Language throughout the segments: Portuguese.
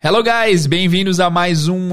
Hello, guys! Bem-vindos a mais um.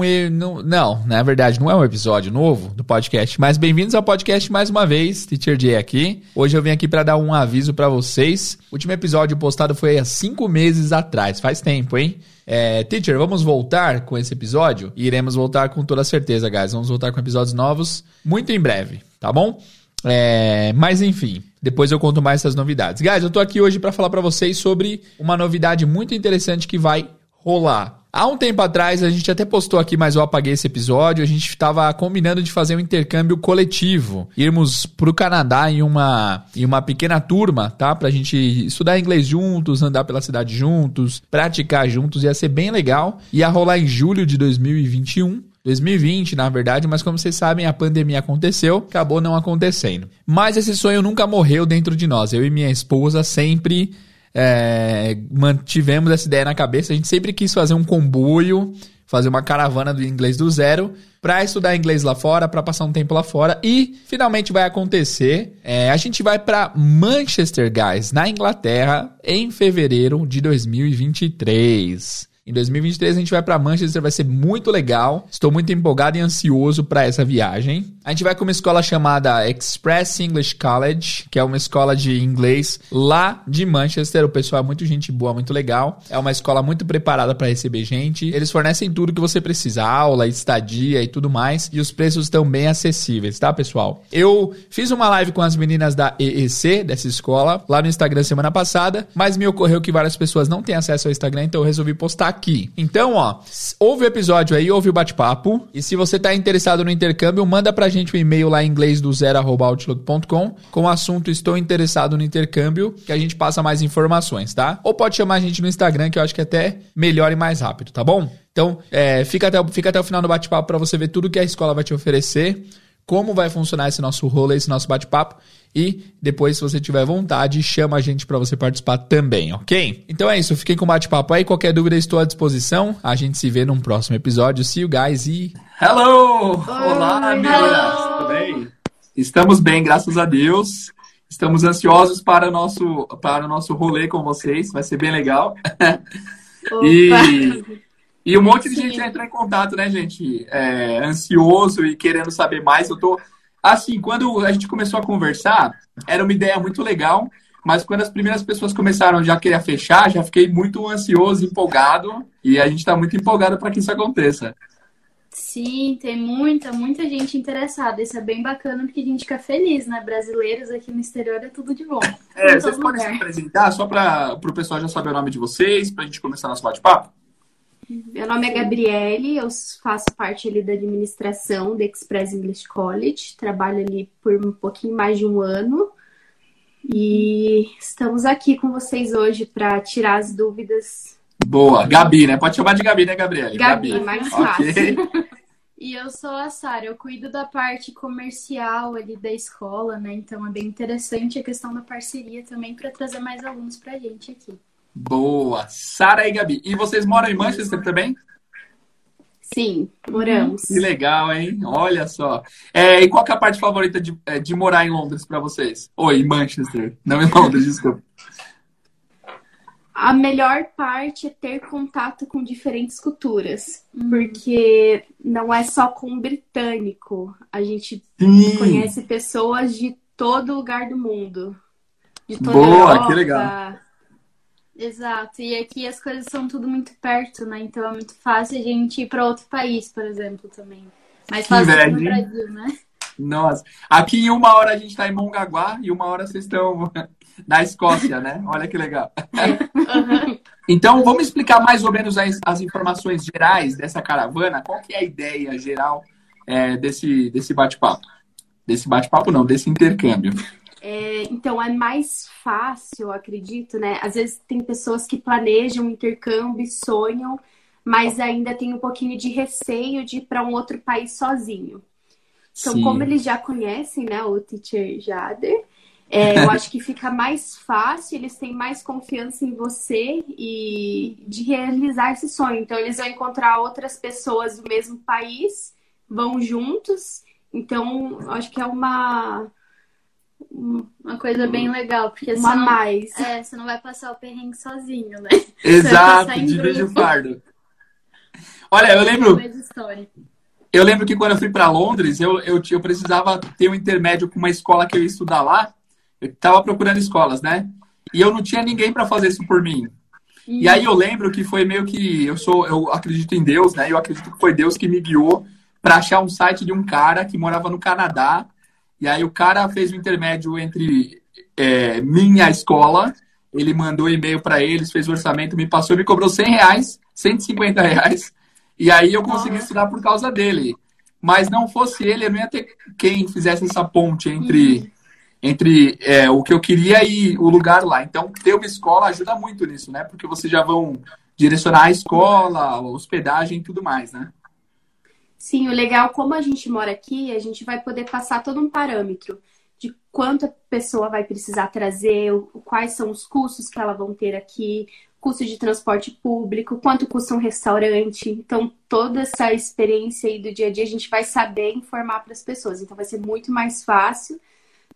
Não, na verdade, não é um episódio novo do podcast, mas bem-vindos ao podcast mais uma vez. Teacher Jay aqui. Hoje eu vim aqui para dar um aviso para vocês. O último episódio postado foi há cinco meses atrás, faz tempo, hein? É, teacher, vamos voltar com esse episódio? E iremos voltar com toda certeza, guys. Vamos voltar com episódios novos muito em breve, tá bom? É, mas enfim, depois eu conto mais essas novidades. Guys, eu tô aqui hoje para falar para vocês sobre uma novidade muito interessante que vai rolar. Há um tempo atrás, a gente até postou aqui, mas eu apaguei esse episódio. A gente estava combinando de fazer um intercâmbio coletivo. Irmos para o Canadá em uma, em uma pequena turma, tá? Pra gente estudar inglês juntos, andar pela cidade juntos, praticar juntos. Ia ser bem legal. Ia rolar em julho de 2021. 2020, na verdade, mas como vocês sabem, a pandemia aconteceu, acabou não acontecendo. Mas esse sonho nunca morreu dentro de nós. Eu e minha esposa sempre é, mantivemos essa ideia na cabeça. A gente sempre quis fazer um comboio, fazer uma caravana do inglês do zero para estudar inglês lá fora, para passar um tempo lá fora e finalmente vai acontecer. É, a gente vai para Manchester, guys, na Inglaterra, em fevereiro de 2023. Em 2023 a gente vai para Manchester, vai ser muito legal. Estou muito empolgado e ansioso para essa viagem. A gente vai com uma escola chamada Express English College, que é uma escola de inglês lá de Manchester. O pessoal é muito gente boa, muito legal. É uma escola muito preparada para receber gente. Eles fornecem tudo que você precisa, aula, estadia e tudo mais. E os preços estão bem acessíveis, tá, pessoal? Eu fiz uma live com as meninas da EEC, dessa escola, lá no Instagram semana passada, mas me ocorreu que várias pessoas não têm acesso ao Instagram, então eu resolvi postar aqui. Então, ó, ouve o episódio aí, ouve o bate-papo. E se você tá interessado no intercâmbio, manda pra gente um e-mail lá em inglês do zero.outlook.com com o assunto Estou interessado no intercâmbio, que a gente passa mais informações, tá? Ou pode chamar a gente no Instagram, que eu acho que é até melhor e mais rápido, tá bom? Então, é, fica, até, fica até o final do bate-papo para você ver tudo que a escola vai te oferecer, como vai funcionar esse nosso rolê, esse nosso bate-papo. E depois, se você tiver vontade, chama a gente para você participar também, ok? Então é isso, fiquem com o bate-papo aí. Qualquer dúvida, estou à disposição. A gente se vê num próximo episódio. See you guys e. Hello! Olá, meninas! Tudo bem? Estamos bem, graças a Deus. Estamos ansiosos para o nosso, para o nosso rolê com vocês. Vai ser bem legal. e, e um monte de Sim. gente já entrou em contato, né, gente? É, ansioso e querendo saber mais. Eu tô. Assim, quando a gente começou a conversar, era uma ideia muito legal. Mas quando as primeiras pessoas começaram já a querer fechar, já fiquei muito ansioso, empolgado. E a gente está muito empolgado para que isso aconteça. Sim, tem muita, muita gente interessada. Isso é bem bacana porque a gente fica feliz, né? Brasileiros aqui no exterior é tudo de bom. É, vocês podem se apresentar só para o pessoal já saber o nome de vocês, para a gente começar nosso bate-papo? Meu nome é Gabriele, eu faço parte ali da administração da Express English College, trabalho ali por um pouquinho mais de um ano e estamos aqui com vocês hoje para tirar as dúvidas Boa, Gabi, né? Pode chamar de Gabi, né, Gabriele? Gabi, Gabi. mais fácil. Okay. E eu sou a Sara, eu cuido da parte comercial ali da escola, né? Então é bem interessante a questão da parceria também para trazer mais alunos pra gente aqui. Boa! Sara e Gabi. E vocês moram em Manchester também? Sim, moramos. Que legal, hein? Olha só. É, e qual é a parte favorita de, é, de morar em Londres para vocês? Oi, em Manchester. Não em Londres, desculpa a melhor parte é ter contato com diferentes culturas, uhum. porque não é só com o britânico. A gente Sim. conhece pessoas de todo lugar do mundo. De toda Boa, Europa. que legal. Exato. E aqui as coisas são tudo muito perto, né? Então é muito fácil a gente ir para outro país, por exemplo, também. Mais fácil que no Brasil, né? Nossa. Aqui em uma hora a gente está em Mongaguá e uma hora vocês estão na Escócia, né? Olha que legal. Então, vamos explicar mais ou menos as, as, informações gerais dessa caravana. Qual que é a ideia geral é, desse, desse bate-papo? Desse bate-papo não, desse intercâmbio. É, então, é mais fácil, acredito, né? Às vezes tem pessoas que planejam um intercâmbio e sonham, mas ainda tem um pouquinho de receio de ir para um outro país sozinho. Então, Sim. como eles já conhecem, né, o teacher Jader, é, eu acho que fica mais fácil, eles têm mais confiança em você e de realizar esse sonho. Então, eles vão encontrar outras pessoas do mesmo país, vão juntos. Então, eu acho que é uma uma coisa bem legal, porque uma você não, mais. É, você não vai passar o perrengue sozinho, né? Exato, divide o fardo. Olha, eu lembro. Eu lembro que quando eu fui para Londres, eu, eu, eu precisava ter um intermédio com uma escola que eu ia estudar lá. Eu estava procurando escolas, né? E eu não tinha ninguém para fazer isso por mim. E aí eu lembro que foi meio que eu sou, eu acredito em Deus, né? Eu acredito que foi Deus que me guiou para achar um site de um cara que morava no Canadá. E aí o cara fez o intermédio entre é, minha escola, ele mandou e-mail para eles, fez o orçamento, me passou, me cobrou 100 reais, 150 reais. E aí eu consegui estudar por causa dele. Mas não fosse ele, eu não ia ter quem fizesse essa ponte entre uhum entre é, o que eu queria e o lugar lá. Então, ter uma escola ajuda muito nisso, né? Porque vocês já vão direcionar a escola, a hospedagem e tudo mais, né? Sim, o legal, como a gente mora aqui, a gente vai poder passar todo um parâmetro de quanto a pessoa vai precisar trazer, quais são os custos que ela vão ter aqui, custo de transporte público, quanto custa um restaurante. Então, toda essa experiência aí do dia a dia a gente vai saber informar para as pessoas. Então, vai ser muito mais fácil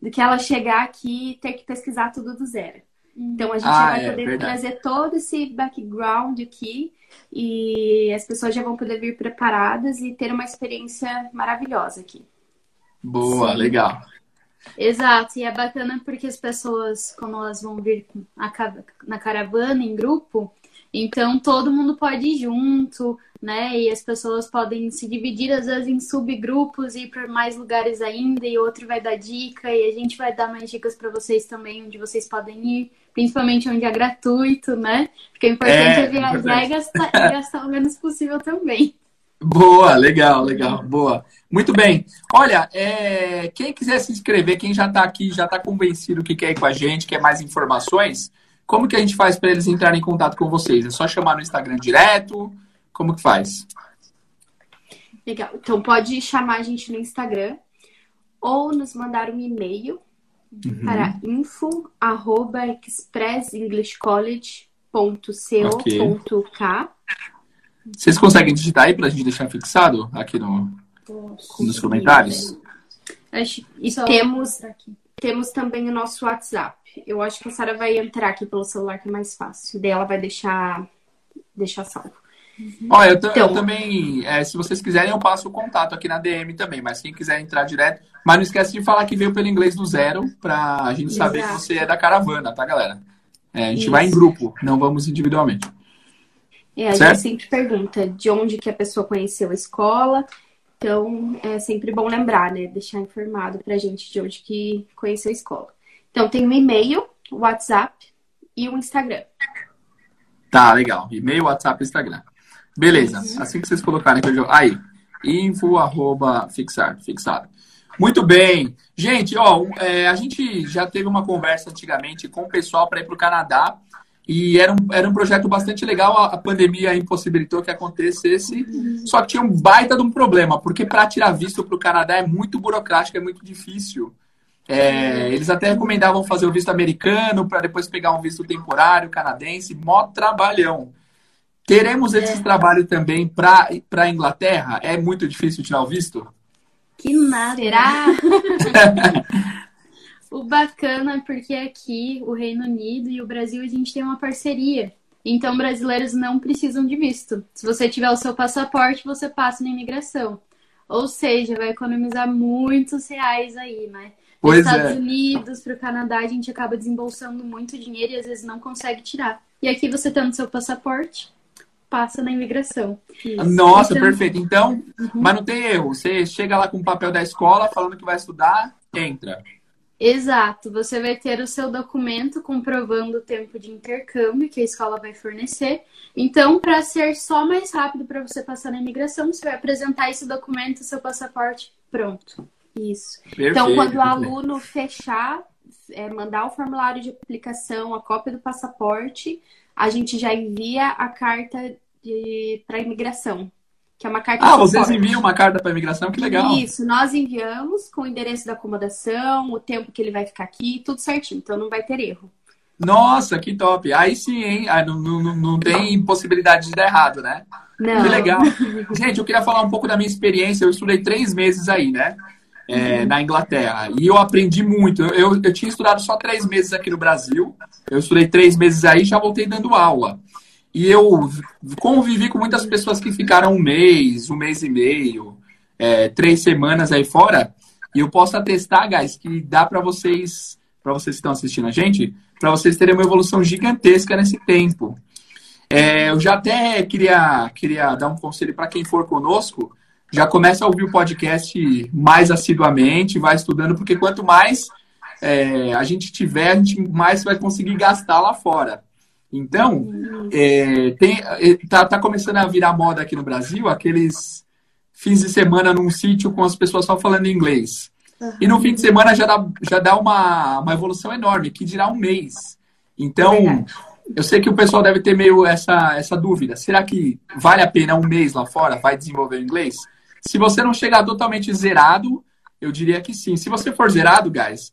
do que ela chegar aqui e ter que pesquisar tudo do zero. Então a gente ah, vai é, poder verdade. trazer todo esse background aqui e as pessoas já vão poder vir preparadas e ter uma experiência maravilhosa aqui. Boa, Sim. legal. Exato, e é bacana porque as pessoas, como elas vão vir na caravana, em grupo, então todo mundo pode ir junto, né? E as pessoas podem se dividir às vezes em subgrupos e ir para mais lugares ainda, e outro vai dar dica, e a gente vai dar mais dicas para vocês também onde vocês podem ir, principalmente onde é gratuito, né? Porque o importante é, é viajar e gastar, gastar o menos possível também. Boa, legal, legal, boa. Muito bem. Olha, é, quem quiser se inscrever, quem já está aqui, já está convencido que quer ir com a gente, quer mais informações, como que a gente faz para eles entrarem em contato com vocês? É só chamar no Instagram direto? Como que faz? Legal. Então pode chamar a gente no Instagram ou nos mandar um e-mail uhum. para info@expressenglishcollege.co.k. Vocês conseguem digitar aí para a gente deixar fixado aqui no, nos comentários? Acho, e temos, temos também o nosso WhatsApp. Eu acho que a Sara vai entrar aqui pelo celular, que é mais fácil. Daí ela vai deixar, deixar salvo. Uhum. Olha, eu, então, eu também, é, se vocês quiserem, eu passo o contato aqui na DM também, mas quem quiser entrar direto. Mas não esquece de falar que veio pelo inglês do zero, pra gente Exato. saber que você é da caravana, tá, galera? É, a gente Isso. vai em grupo, não vamos individualmente. É, a certo? gente sempre pergunta de onde que a pessoa conheceu a escola. Então, é sempre bom lembrar, né? Deixar informado pra gente de onde que conheceu a escola. Então, tem o e-mail, WhatsApp e o Instagram. Tá, legal. E-mail, WhatsApp e Instagram. Beleza. Uhum. Assim que vocês colocarem eu Aí, info, arroba, fixar, fixado. Muito bem. Gente, ó, é, a gente já teve uma conversa antigamente com o pessoal para ir para o Canadá. E era um, era um projeto bastante legal. A, a pandemia impossibilitou que acontecesse. Só que tinha um baita de um problema, porque para tirar visto para o Canadá é muito burocrático, é muito difícil. É, eles até recomendavam fazer o visto americano para depois pegar um visto temporário canadense, mó trabalhão. Teremos esse é. trabalho também para a Inglaterra? É muito difícil tirar o visto? Que nada. Será? o bacana é porque aqui, o Reino Unido e o Brasil, a gente tem uma parceria. Então, brasileiros não precisam de visto. Se você tiver o seu passaporte, você passa na imigração. Ou seja, vai economizar muitos reais aí, né? Pois Estados é. Unidos, para o Canadá, a gente acaba desembolsando muito dinheiro e às vezes não consegue tirar. E aqui você tendo seu passaporte, passa na imigração. Isso. Nossa, então... perfeito. Então, uhum. mas não tem erro. Você chega lá com o papel da escola falando que vai estudar, entra. Exato. Você vai ter o seu documento comprovando o tempo de intercâmbio que a escola vai fornecer. Então, para ser só mais rápido para você passar na imigração, você vai apresentar esse documento, seu passaporte, pronto. Isso. Perfeito, então, quando o aluno fechar, é, mandar o formulário de aplicação, a cópia do passaporte, a gente já envia a carta para a imigração. Que é uma carta Ah, vocês enviam uma carta para a imigração? Que legal. Isso, nós enviamos com o endereço da acomodação, o tempo que ele vai ficar aqui, tudo certinho. Então não vai ter erro. Nossa, que top. Aí sim, hein? Aí não, não, não tem possibilidade de dar errado, né? Não. Que legal. Gente, eu queria falar um pouco da minha experiência. Eu estudei três meses aí, né? é, na Inglaterra. E eu aprendi muito. Eu, eu, eu, tinha estudado só três meses aqui no Brasil. Eu estudei três meses aí e já voltei dando aula. E eu convivi com muitas pessoas que ficaram um mês, um mês e meio, é, três semanas aí fora. E eu posso atestar, guys, que dá para vocês, para vocês que estão assistindo a gente, para vocês terem uma evolução gigantesca nesse tempo. É, eu já até queria, queria dar um conselho para quem for conosco, já começa a ouvir o podcast mais assiduamente, vai estudando, porque quanto mais é, a gente tiver, a gente mais vai conseguir gastar lá fora. Então, é, tem, é, tá, tá começando a virar moda aqui no Brasil aqueles fins de semana num sítio com as pessoas só falando inglês. Uhum. E no fim de semana já dá, já dá uma, uma evolução enorme, que dirá um mês. Então, é eu sei que o pessoal deve ter meio essa, essa dúvida. Será que vale a pena um mês lá fora? Vai desenvolver o inglês? Se você não chegar totalmente zerado, eu diria que sim. Se você for zerado, guys,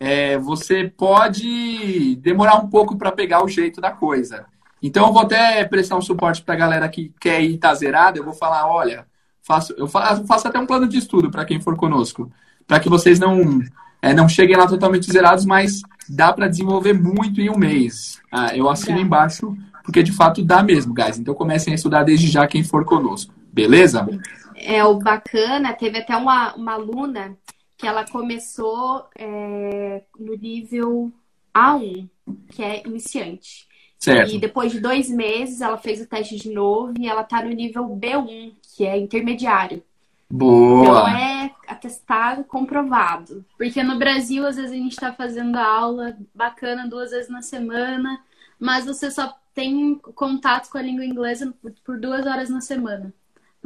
é, você pode demorar um pouco para pegar o jeito da coisa. Então, eu vou até prestar um suporte para a galera que quer ir estar tá zerado. Eu vou falar, olha, faço, eu faço, faço até um plano de estudo para quem for conosco, para que vocês não, é, não cheguem lá totalmente zerados, mas dá para desenvolver muito em um mês. Ah, eu assino embaixo, porque de fato dá mesmo, guys. Então, comecem a estudar desde já quem for conosco. Beleza? É, o bacana, teve até uma, uma aluna que ela começou é, no nível A1, que é iniciante. Certo. E depois de dois meses, ela fez o teste de novo e ela tá no nível B1, que é intermediário. Boa! Então é atestado comprovado. Porque no Brasil, às vezes, a gente está fazendo aula bacana duas vezes na semana, mas você só tem contato com a língua inglesa por duas horas na semana.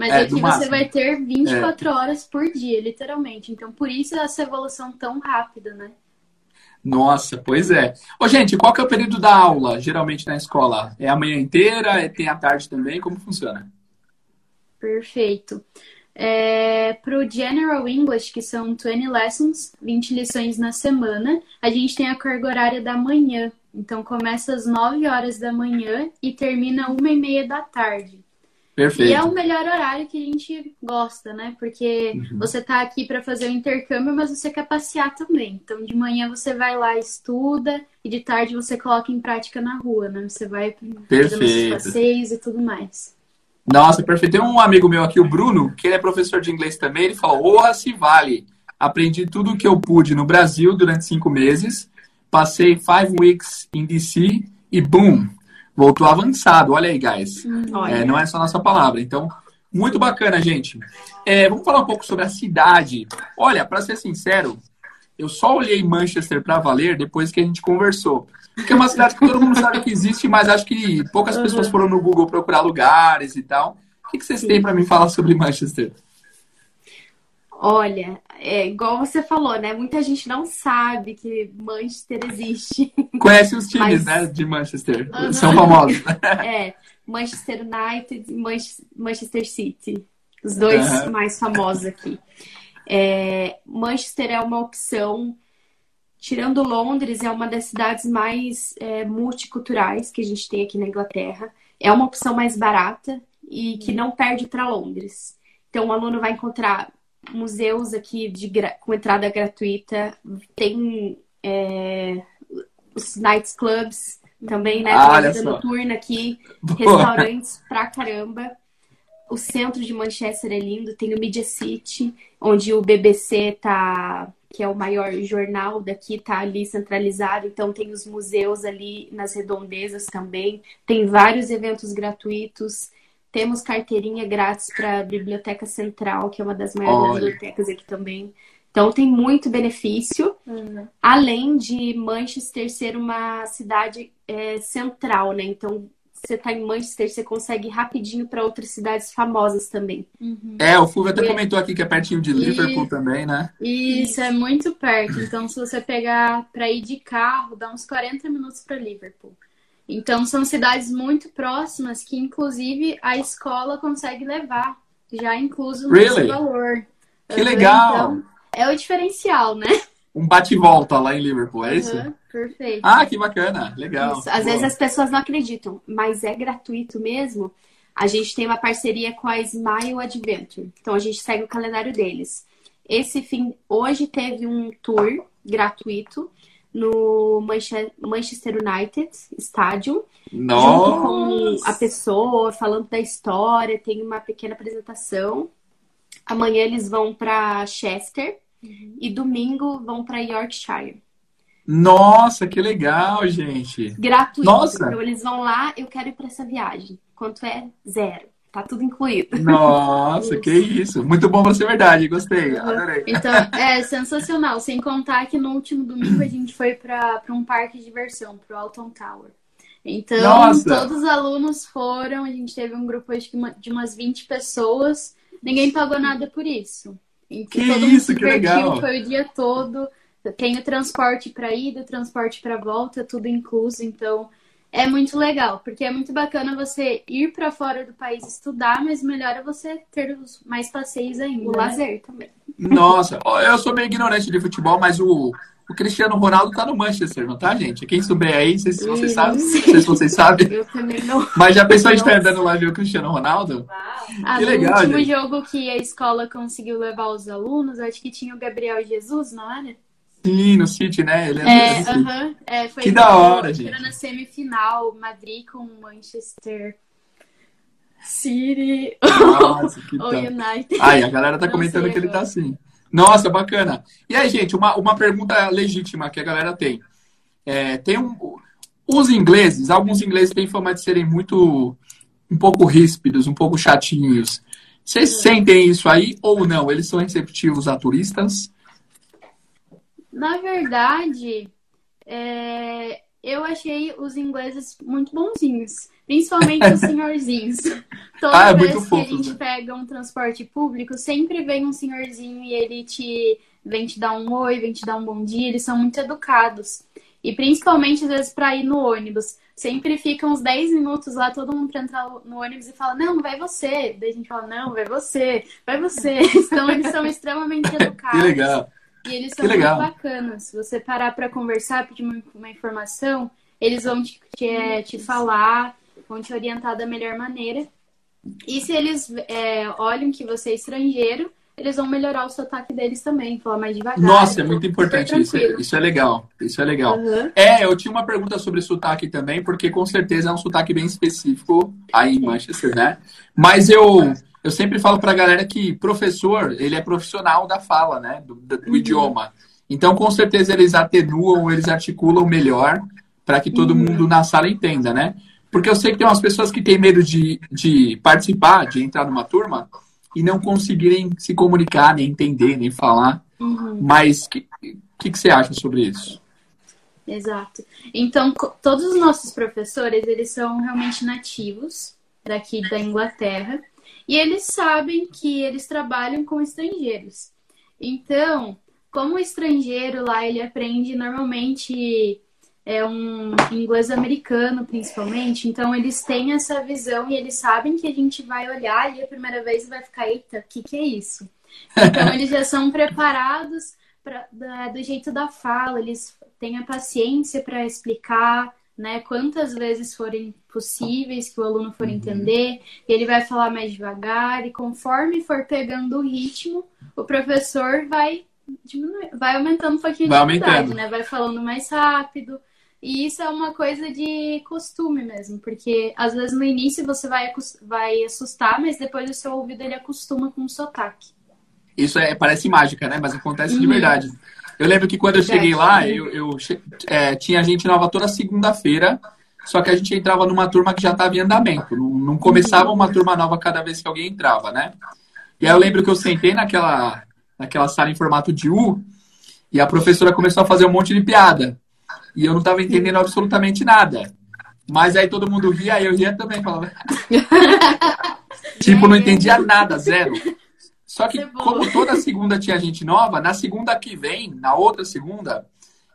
Mas é, aqui você vai ter 24 é. horas por dia, literalmente. Então, por isso essa evolução tão rápida, né? Nossa, pois é. Ô, gente, qual que é o período da aula, geralmente, na escola? É a manhã inteira? É, tem a tarde também? Como funciona? Perfeito. É, Para o General English, que são 20 lessons, 20 lições na semana, a gente tem a carga horária da manhã. Então, começa às 9 horas da manhã e termina uma e meia da tarde. Perfeito. E é o melhor horário que a gente gosta, né? Porque uhum. você tá aqui para fazer o intercâmbio, mas você quer passear também. Então, de manhã você vai lá, estuda, e de tarde você coloca em prática na rua, né? Você vai fazendo os passeios e tudo mais. Nossa, perfeito. Tem um amigo meu aqui, o Bruno, que ele é professor de inglês também. Ele falou: Orra se vale. Aprendi tudo o que eu pude no Brasil durante cinco meses. Passei five weeks em DC e boom, voltou avançado. Olha aí, guys. Hum, é, não é só nossa palavra. Então, muito bacana, gente. É, vamos falar um pouco sobre a cidade. Olha, para ser sincero, eu só olhei Manchester para valer depois que a gente conversou. Porque é uma cidade que todo mundo sabe que existe, mas acho que poucas uhum. pessoas foram no Google procurar lugares e tal. O que, que vocês Sim. têm para me falar sobre Manchester? Olha, é igual você falou, né? Muita gente não sabe que Manchester existe. Conhece os times, Mas... né, de Manchester. Uhum. São famosos. é, Manchester United e Manchester City. Os dois uhum. mais famosos aqui. É, Manchester é uma opção, tirando Londres, é uma das cidades mais é, multiculturais que a gente tem aqui na Inglaterra. É uma opção mais barata e que não perde para Londres. Então, o aluno vai encontrar museus aqui de, com entrada gratuita, tem é, os night clubs também, né? Ah, vida noturna aqui, Boa. restaurantes pra caramba. O centro de Manchester é lindo, tem o Media City, onde o BBC tá, que é o maior jornal daqui, tá ali centralizado, então tem os museus ali nas redondezas também, tem vários eventos gratuitos. Temos carteirinha grátis para a Biblioteca Central, que é uma das maiores Olha. bibliotecas aqui também. Então tem muito benefício, uhum. além de Manchester ser uma cidade é, central, né? Então você tá em Manchester, você consegue ir rapidinho para outras cidades famosas também. Uhum. É, o Fulvio até comentou aqui que é pertinho de Liverpool e... também, né? Isso, é muito perto. Então, se você pegar para ir de carro, dá uns 40 minutos para Liverpool. Então são cidades muito próximas que inclusive a escola consegue levar, já incluso no really? valor. Que legal! Então, é o diferencial, né? Um bate-volta lá em Liverpool, é isso? perfeito. Ah, que bacana, legal. Isso. Às vezes as pessoas não acreditam, mas é gratuito mesmo. A gente tem uma parceria com a Smile Adventure. Então a gente segue o calendário deles. Esse fim, hoje teve um tour gratuito no Manchester United Stadium. Nossa. Junto com a pessoa, falando da história, tem uma pequena apresentação. Amanhã eles vão para Chester uhum. e domingo vão para Yorkshire. Nossa, que legal, gente. Gratuito. Nossa. Então eles vão lá, eu quero ir para essa viagem. Quanto é? Zero. Tá tudo incluído. Nossa, que isso. Muito bom pra ser verdade, gostei, adorei. Então, é sensacional. Sem contar que no último domingo a gente foi para um parque de diversão, pro Alton Tower. Então, Nossa. todos os alunos foram, a gente teve um grupo de umas 20 pessoas, ninguém pagou nada por isso. Que todo isso, se divertiu, foi o dia todo. Tem o transporte para ida, o transporte para volta, tudo incluso. Então, é muito legal, porque é muito bacana você ir para fora do país estudar, mas melhor é você ter mais passeios ainda. O né? lazer também. Nossa, eu sou meio ignorante de futebol, mas o, o Cristiano Ronaldo tá no Manchester, não tá, gente? Quem souber aí, se vocês sabem, não sei se vocês sabem. Eu também não. Mas já pensou em estar andando lá ver o Cristiano Ronaldo? Ah, que legal, no último gente. jogo que a escola conseguiu levar os alunos, acho que tinha o Gabriel Jesus, não era? Sim, no City, né? Ele é, é, uh -huh, é foi que da hora, gente. na semifinal, Madrid com Manchester City Nossa, ou United. Ai, a galera tá comentando que ele tá assim. Nossa, bacana. E aí, gente, uma, uma pergunta legítima que a galera tem. É, tem um, os ingleses, alguns ingleses têm fama de serem muito um pouco ríspidos, um pouco chatinhos. Vocês hum. sentem isso aí ou não? Eles são receptivos a turistas? Na verdade, é, eu achei os ingleses muito bonzinhos. Principalmente os senhorzinhos. Toda ah, é vez que fofo, a gente né? pega um transporte público, sempre vem um senhorzinho e ele te vem te dar um oi, vem te dar um bom dia. Eles são muito educados. E principalmente, às vezes, para ir no ônibus. Sempre fica uns 10 minutos lá, todo mundo pra entrar no ônibus e fala, não, vai você. Daí a gente fala, não, vai você, vai você. Então eles são extremamente educados. Que legal. E eles são muito bacanas. Se você parar para conversar, pedir uma, uma, informação, eles vão te, te, é, te, falar, vão te orientar da melhor maneira. E se eles é, olham que você é estrangeiro, eles vão melhorar o sotaque deles também, falar mais devagar. Nossa, é muito importante isso. É, isso é legal. Isso é legal. Uhum. É, eu tinha uma pergunta sobre sotaque também, porque com certeza é um sotaque bem específico aí em Manchester, né? Mas eu eu sempre falo para a galera que professor, ele é profissional da fala, né? Do, do uhum. idioma. Então, com certeza, eles atenuam, eles articulam melhor para que todo uhum. mundo na sala entenda, né? Porque eu sei que tem umas pessoas que têm medo de, de participar, de entrar numa turma e não conseguirem se comunicar, nem entender, nem falar. Uhum. Mas o que, que, que você acha sobre isso? Exato. Então, todos os nossos professores, eles são realmente nativos daqui da Inglaterra. E eles sabem que eles trabalham com estrangeiros. Então, como o estrangeiro lá ele aprende normalmente é um inglês americano principalmente, então eles têm essa visão e eles sabem que a gente vai olhar ali a primeira vez e vai ficar, eita, o que, que é isso? Então eles já são preparados pra, da, do jeito da fala, eles têm a paciência para explicar, né? Quantas vezes forem possíveis que o aluno for uhum. entender, ele vai falar mais devagar e conforme for pegando o ritmo, o professor vai diminuir, vai aumentando um pouquinho vai de dificuldade, né? Vai falando mais rápido. E isso é uma coisa de costume mesmo, porque às vezes no início você vai, vai assustar, mas depois o seu ouvido ele acostuma com o sotaque. Isso é, parece mágica, né? Mas acontece uhum. de verdade. Eu lembro que quando eu cheguei lá, eu, eu é, tinha gente nova toda segunda-feira, só que a gente entrava numa turma que já estava em andamento. Não, não, começava uma turma nova cada vez que alguém entrava, né? E aí eu lembro que eu sentei naquela, naquela sala em formato de U e a professora começou a fazer um monte de piada. E eu não estava entendendo absolutamente nada. Mas aí todo mundo ria, aí eu ria também, falava. tipo, não entendia nada, zero. Só que, como toda segunda tinha gente nova, na segunda que vem, na outra segunda,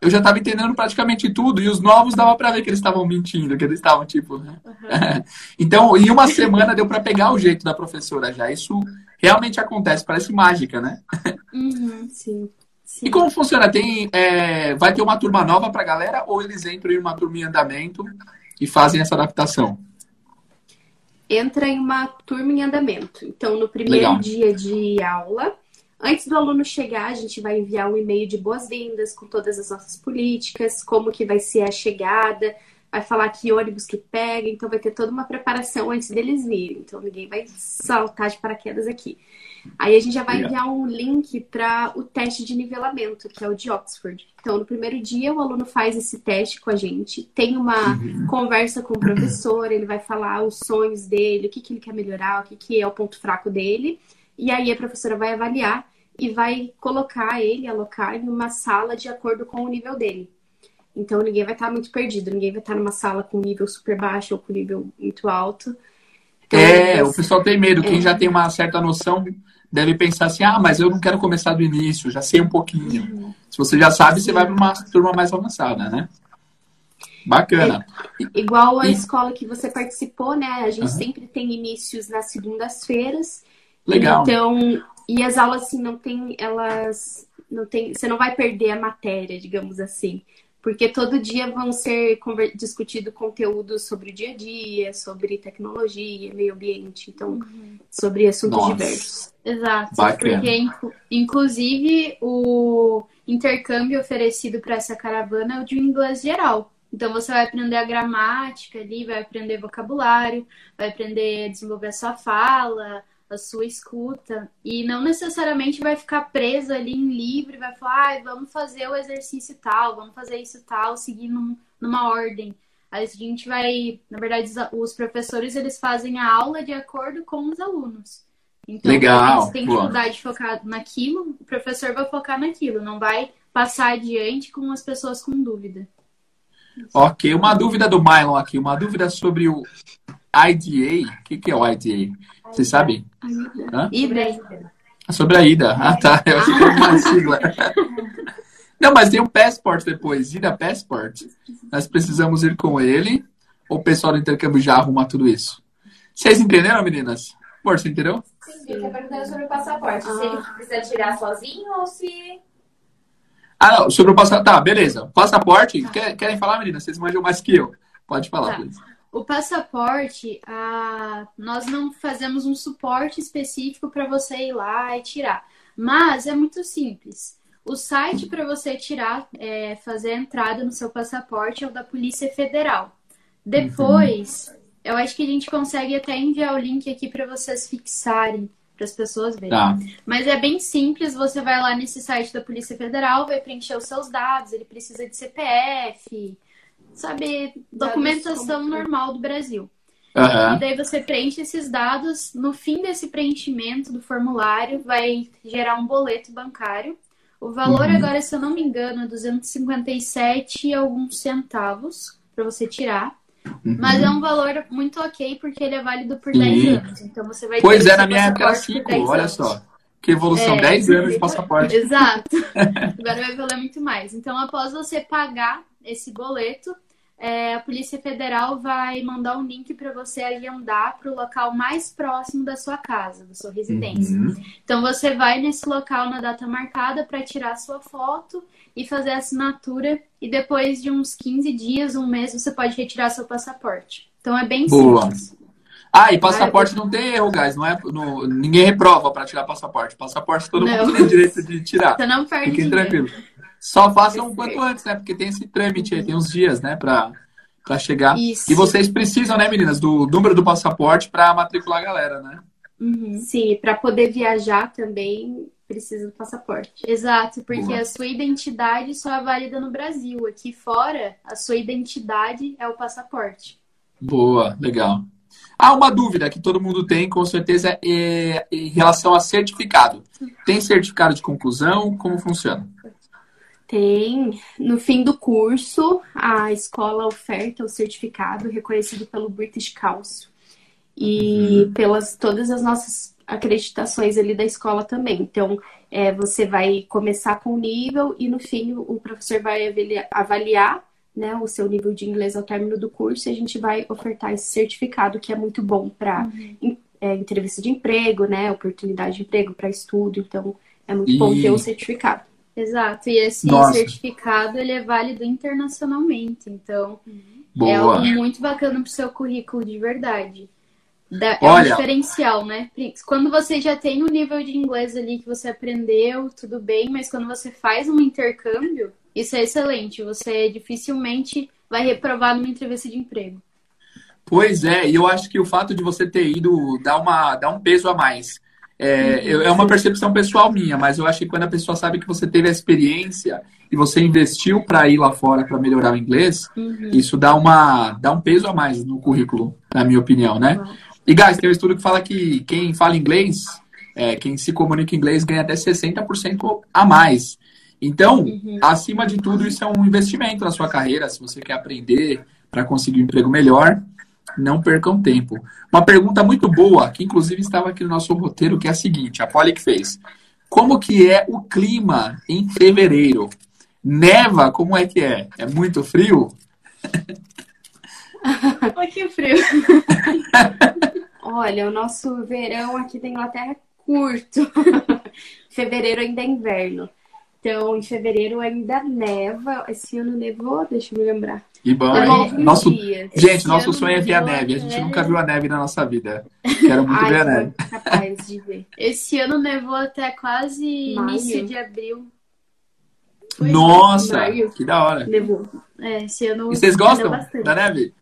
eu já estava entendendo praticamente tudo. E os novos dava para ver que eles estavam mentindo, que eles estavam tipo. Né? Uhum. então, em uma semana deu para pegar o jeito da professora já. Isso realmente acontece, parece mágica, né? Uhum, sim. Sim. E como funciona? Tem, é, vai ter uma turma nova para a galera ou eles entram em uma turma em andamento e fazem essa adaptação? Entra em uma turma em andamento. Então, no primeiro Legal. dia de aula, Antes do aluno chegar, a gente vai enviar um e-mail de boas-vindas com todas as nossas políticas, como que vai ser a chegada, vai falar que ônibus que pega, então vai ter toda uma preparação antes deles virem. Então ninguém vai saltar de paraquedas aqui. Aí a gente já vai enviar um link para o teste de nivelamento, que é o de Oxford. Então, no primeiro dia, o aluno faz esse teste com a gente, tem uma uhum. conversa com o professor, ele vai falar os sonhos dele, o que, que ele quer melhorar, o que, que é o ponto fraco dele. E aí a professora vai avaliar e vai colocar ele, alocar em uma sala de acordo com o nível dele. Então ninguém vai estar muito perdido, ninguém vai estar numa sala com nível super baixo ou com nível muito alto. Então, é, o pessoal tem medo. Quem é. já tem uma certa noção deve pensar assim: ah, mas eu não quero começar do início, já sei um pouquinho. Uhum. Se você já sabe, você vai para uma turma mais avançada, né? Bacana. É, igual a e... escola que você participou, né? A gente uhum. sempre tem inícios nas segundas-feiras. Legal. Então, e as aulas assim não tem, elas não tem, você não vai perder a matéria, digamos assim porque todo dia vão ser discutido conteúdo sobre o dia a dia, sobre tecnologia, meio ambiente, então uhum. sobre assuntos Nossa. diversos. Exato, Bacana. porque inclusive o intercâmbio oferecido para essa caravana é o de inglês geral. Então você vai aprender a gramática ali, vai aprender vocabulário, vai aprender a desenvolver a sua fala, a sua escuta e não necessariamente vai ficar presa ali em livre, vai falar, ah, vamos fazer o exercício tal, vamos fazer isso tal, seguir num, numa ordem. Aí a gente vai, na verdade, os professores eles fazem a aula de acordo com os alunos. Então, Legal. se tem dificuldade de focar naquilo, o professor vai focar naquilo, não vai passar adiante com as pessoas com dúvida. Ok, uma dúvida do Mylon aqui, uma dúvida sobre o IDA. O que, que é o IDA? Você sabe? Ida. Ah, sobre a ida. Ah, tá. Eu achei que era uma sigla. Não, mas tem um passport depois. Ida passport. Nós precisamos ir com ele. Ou o pessoal do intercâmbio já arruma tudo isso? Vocês entenderam, meninas? Amor, você entendeu? Sim, eu perguntando sobre o passaporte. Ah. Se ele precisa tirar sozinho ou se. Ah, não, sobre o passaporte. Tá, beleza. Passaporte, querem falar, meninas? Vocês manjam mais que eu. Pode falar, tá. please. O passaporte, a... nós não fazemos um suporte específico para você ir lá e tirar. Mas é muito simples. O site para você tirar, é, fazer a entrada no seu passaporte é o da Polícia Federal. Depois, uhum. eu acho que a gente consegue até enviar o link aqui para vocês fixarem, para as pessoas verem. Tá. Mas é bem simples, você vai lá nesse site da Polícia Federal, vai preencher os seus dados, ele precisa de CPF, sabe, documentação normal do Brasil. Uhum. E daí você preenche esses dados. No fim desse preenchimento do formulário, vai gerar um boleto bancário. O valor uhum. agora, se eu não me engano, é 257 e alguns centavos para você tirar. Uhum. Mas é um valor muito ok porque ele é válido por Sim. 10 anos. Então você vai Pois é, na minha época era 5, olha anos. só. Que evolução, é, 10 anos de passaporte. Exato. Agora vai valer muito mais. Então, após você pagar esse boleto, é, a Polícia Federal vai mandar um link para você agendar para o local mais próximo da sua casa, da sua residência. Uhum. Então você vai nesse local na data marcada para tirar sua foto e fazer a assinatura e depois de uns 15 dias, um mês, você pode retirar seu passaporte. Então é bem Boa. simples. Ah, e passaporte não tem erro, guys. Não é, no, ninguém reprova para tirar passaporte. Passaporte todo não. mundo tem direito de tirar. Você não perde Fiquem tranquilos. Só façam o quanto antes, né? Porque tem esse trâmite aí, tem uns dias, né, pra, pra chegar. Isso. E vocês precisam, né, meninas, do número do passaporte para matricular a galera, né? Uhum. Sim, para poder viajar também precisa do passaporte. Exato, porque Boa. a sua identidade só é válida no Brasil. Aqui fora, a sua identidade é o passaporte. Boa, legal. Ah, uma dúvida que todo mundo tem, com certeza, é em relação a certificado. Tem certificado de conclusão? Como funciona? Tem. No fim do curso, a escola oferta o certificado reconhecido pelo British Council e uhum. pelas todas as nossas acreditações ali da escola também. Então, é, você vai começar com o nível e no fim o professor vai avaliar, avaliar né, o seu nível de inglês ao término do curso e a gente vai ofertar esse certificado que é muito bom para uhum. é, entrevista de emprego, né, oportunidade de emprego para estudo. Então, é muito e... bom ter o certificado. Exato, e esse Nossa. certificado ele é válido internacionalmente, então Boa. é algo muito bacana para o seu currículo de verdade. é Olha, um diferencial, né? Quando você já tem um nível de inglês ali que você aprendeu, tudo bem, mas quando você faz um intercâmbio, isso é excelente. Você dificilmente vai reprovar numa entrevista de emprego. Pois é, e eu acho que o fato de você ter ido dá, uma, dá um peso a mais. É, uhum. é uma percepção pessoal minha, mas eu acho que quando a pessoa sabe que você teve a experiência e você investiu para ir lá fora para melhorar o inglês, uhum. isso dá, uma, dá um peso a mais no currículo, na minha opinião, né? Uhum. E, guys, tem um estudo que fala que quem fala inglês, é, quem se comunica em inglês ganha até 60% a mais. Então, uhum. acima de tudo, isso é um investimento na sua carreira. Se você quer aprender para conseguir um emprego melhor, não percam tempo. Uma pergunta muito boa, que inclusive estava aqui no nosso roteiro, que é a seguinte, a Polly que fez. Como que é o clima em fevereiro? Neva, como é que é? É muito frio? Um pouquinho frio. Olha, o nosso verão aqui da Inglaterra é curto. fevereiro ainda é inverno. Então, em fevereiro ainda neva. Esse ano nevou, deixa eu me lembrar. E bom, nosso... Gente, nosso sonho é ver a neve. A gente neve. nunca viu a neve na nossa vida. Quero muito Ai, ver a neve. Capaz de ver. Esse ano nevou até quase Maio. início de abril. Pois nossa, que da hora. Nevou. É, esse ano. E vocês gostam da neve?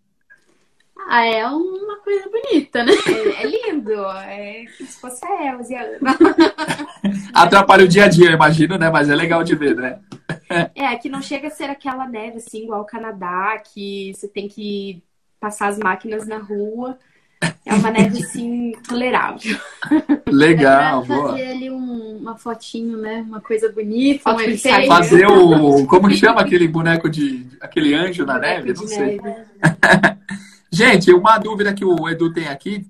Ah, é uma coisa bonita, né? É, é lindo. É se fosse a Elza e a Ana. Atrapalha o dia a dia, eu imagino, né? Mas é legal de ver, né? É, que não chega a ser aquela neve assim, igual o Canadá, que você tem que passar as máquinas na rua. É uma neve assim tolerável. Legal, é boa. Fazer ali um, uma fotinho, né? Uma coisa bonita, um efeito. Fazer o. Como que chama aquele boneco de. aquele anjo na neve? Não sei. Neve. Gente, uma dúvida que o Edu tem aqui: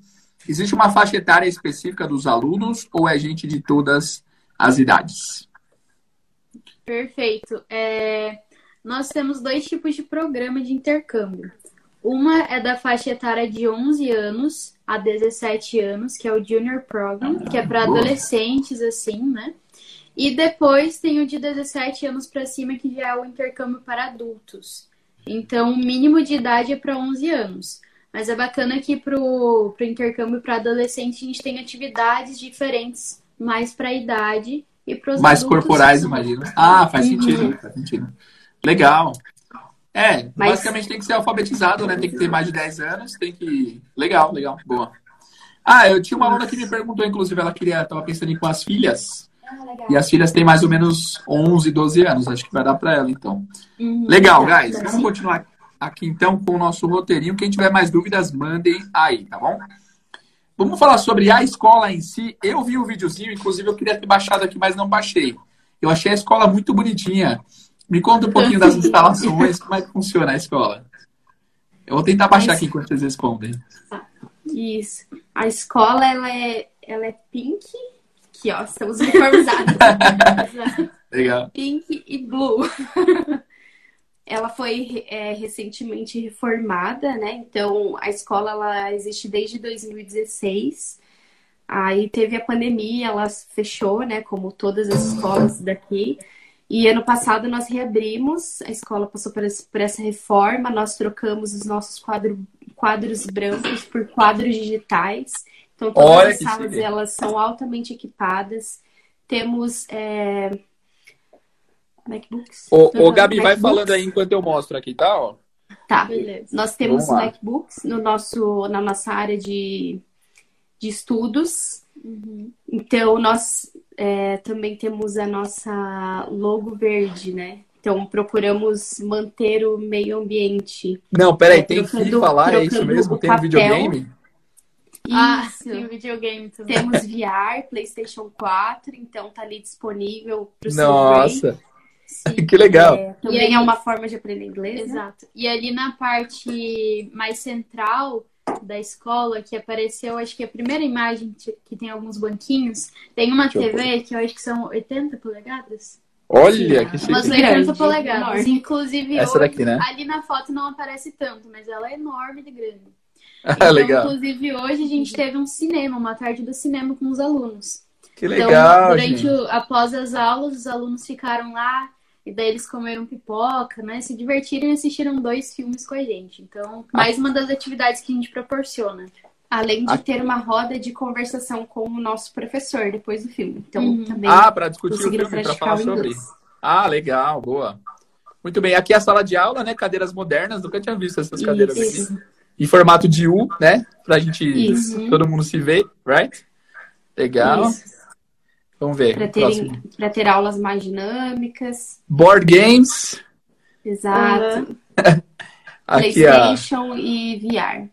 existe uma faixa etária específica dos alunos ou é gente de todas as idades? Perfeito. É, nós temos dois tipos de programa de intercâmbio. Uma é da faixa etária de 11 anos a 17 anos, que é o Junior Program, que é para adolescentes, assim, né? E depois tem o de 17 anos para cima, que já é o intercâmbio para adultos. Então, o mínimo de idade é para 11 anos. Mas é bacana que para o intercâmbio para adolescente a gente tem atividades diferentes, mais para a idade e para os Mais corporais, imagino. Ah, faz uhum. sentido, faz sentido. Legal. É, Mas... basicamente tem que ser alfabetizado, né? Tem que ter mais de 10 anos, tem que. Legal, legal, boa. Ah, eu tinha uma aluna que me perguntou, inclusive, ela queria, estava pensando em com as filhas. Ah, e as filhas têm mais ou menos 11, 12 anos. Acho que vai dar para ela, então. Uhum, legal, guys. Vamos continuar aqui, então, com o nosso roteirinho. Quem tiver mais dúvidas, mandem aí, tá bom? Vamos falar sobre a escola em si. Eu vi o um videozinho, inclusive eu queria ter baixado aqui, mas não baixei. Eu achei a escola muito bonitinha. Me conta um pouquinho das instalações, como é que funciona a escola. Eu vou tentar baixar aqui enquanto vocês respondem. Isso. A escola, ela é, ela é pink Aqui, ó, estamos uniformizados. Legal. Pink e blue. ela foi é, recentemente reformada, né? Então, a escola ela existe desde 2016. Aí teve a pandemia, ela fechou, né? Como todas as escolas daqui. E ano passado nós reabrimos, a escola passou por, essa reforma, nós trocamos os nossos quadro, quadros brancos por quadros digitais. Então, todas Olha as salas elas são altamente equipadas. Temos é... MacBooks. O, o Gabi, vai falando aí enquanto eu mostro aqui, tá? Ó. Tá. Beleza. Nós temos MacBooks no nosso, na nossa área de, de estudos. Uhum. Então, nós é, também temos a nossa logo verde, né? Então, procuramos manter o meio ambiente. Não, peraí, é, tem que falar, é isso mesmo? Tem um videogame? Ah, tem videogame também. Temos VR, PlayStation 4, então tá ali disponível pro seu Nossa! Sim, que legal! É, também aí, é uma forma de aprender inglês. Né? Exato. Né? E ali na parte mais central da escola, que apareceu, acho que a primeira imagem que tem alguns banquinhos, tem uma Deixa TV que eu acho que são 80 polegadas. Olha, Sim, que chique. Umas 80 polegadas. Inclusive, Essa hoje, daqui, né? ali na foto não aparece tanto, mas ela é enorme de grande. Então, legal. Inclusive, hoje a gente teve um cinema, uma tarde do cinema com os alunos. Que então, legal. Então, durante o, após as aulas, os alunos ficaram lá e daí eles comeram pipoca, né? Se divertiram e assistiram dois filmes com a gente. Então, mais uma das atividades que a gente proporciona. Além de ter uma roda de conversação com o nosso professor depois do filme. Então, uhum. também. Ah, para discutir o filme, para falar sobre. Ah, legal, boa. Muito bem. Aqui é a sala de aula, né? Cadeiras modernas. Nunca tinha visto essas cadeiras Isso. aqui. Em formato de U, né? Pra gente. Isso. Todo mundo se ver, right? Legal. Isso. Vamos ver. Para ter, ter aulas mais dinâmicas. Board games. Exato. PlayStation a... e VR.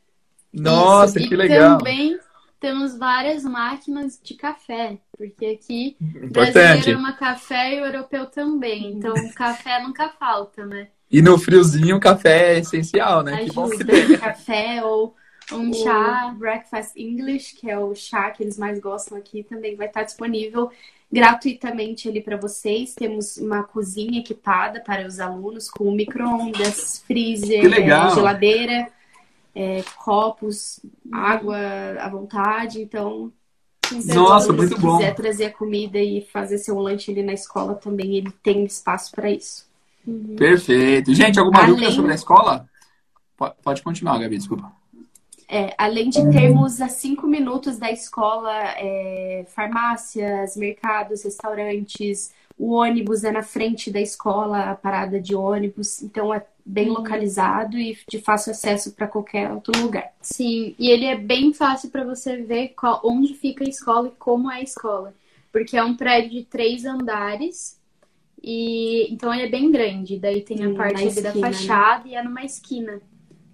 Nossa, Isso. que e legal. também temos várias máquinas de café, porque aqui Importante. brasileiro ama café e o europeu também. Então, café nunca falta, né? E no friozinho, café é essencial, né? Ajuda. Que bom que tem. Café ou um o chá Breakfast English, que é o chá que eles mais gostam aqui, também vai estar disponível gratuitamente ali para vocês. Temos uma cozinha equipada para os alunos com micro-ondas, freezer, é, geladeira, é, copos, água à vontade. Então, Nossa, muito se bom. quiser trazer a comida e fazer seu lanche ali na escola também, ele tem espaço para isso. Uhum. Perfeito. Gente, alguma Além... dúvida sobre a escola? Pode continuar, Gabi, desculpa. É, além de termos a cinco minutos da escola, é, farmácias, mercados, restaurantes, o ônibus é na frente da escola, a parada de ônibus, então é bem uhum. localizado e de fácil acesso para qualquer outro lugar. Sim, e ele é bem fácil para você ver qual, onde fica a escola e como é a escola, porque é um prédio de três andares e então ele é bem grande. Daí tem a parte esquina, da né? fachada né? e é numa esquina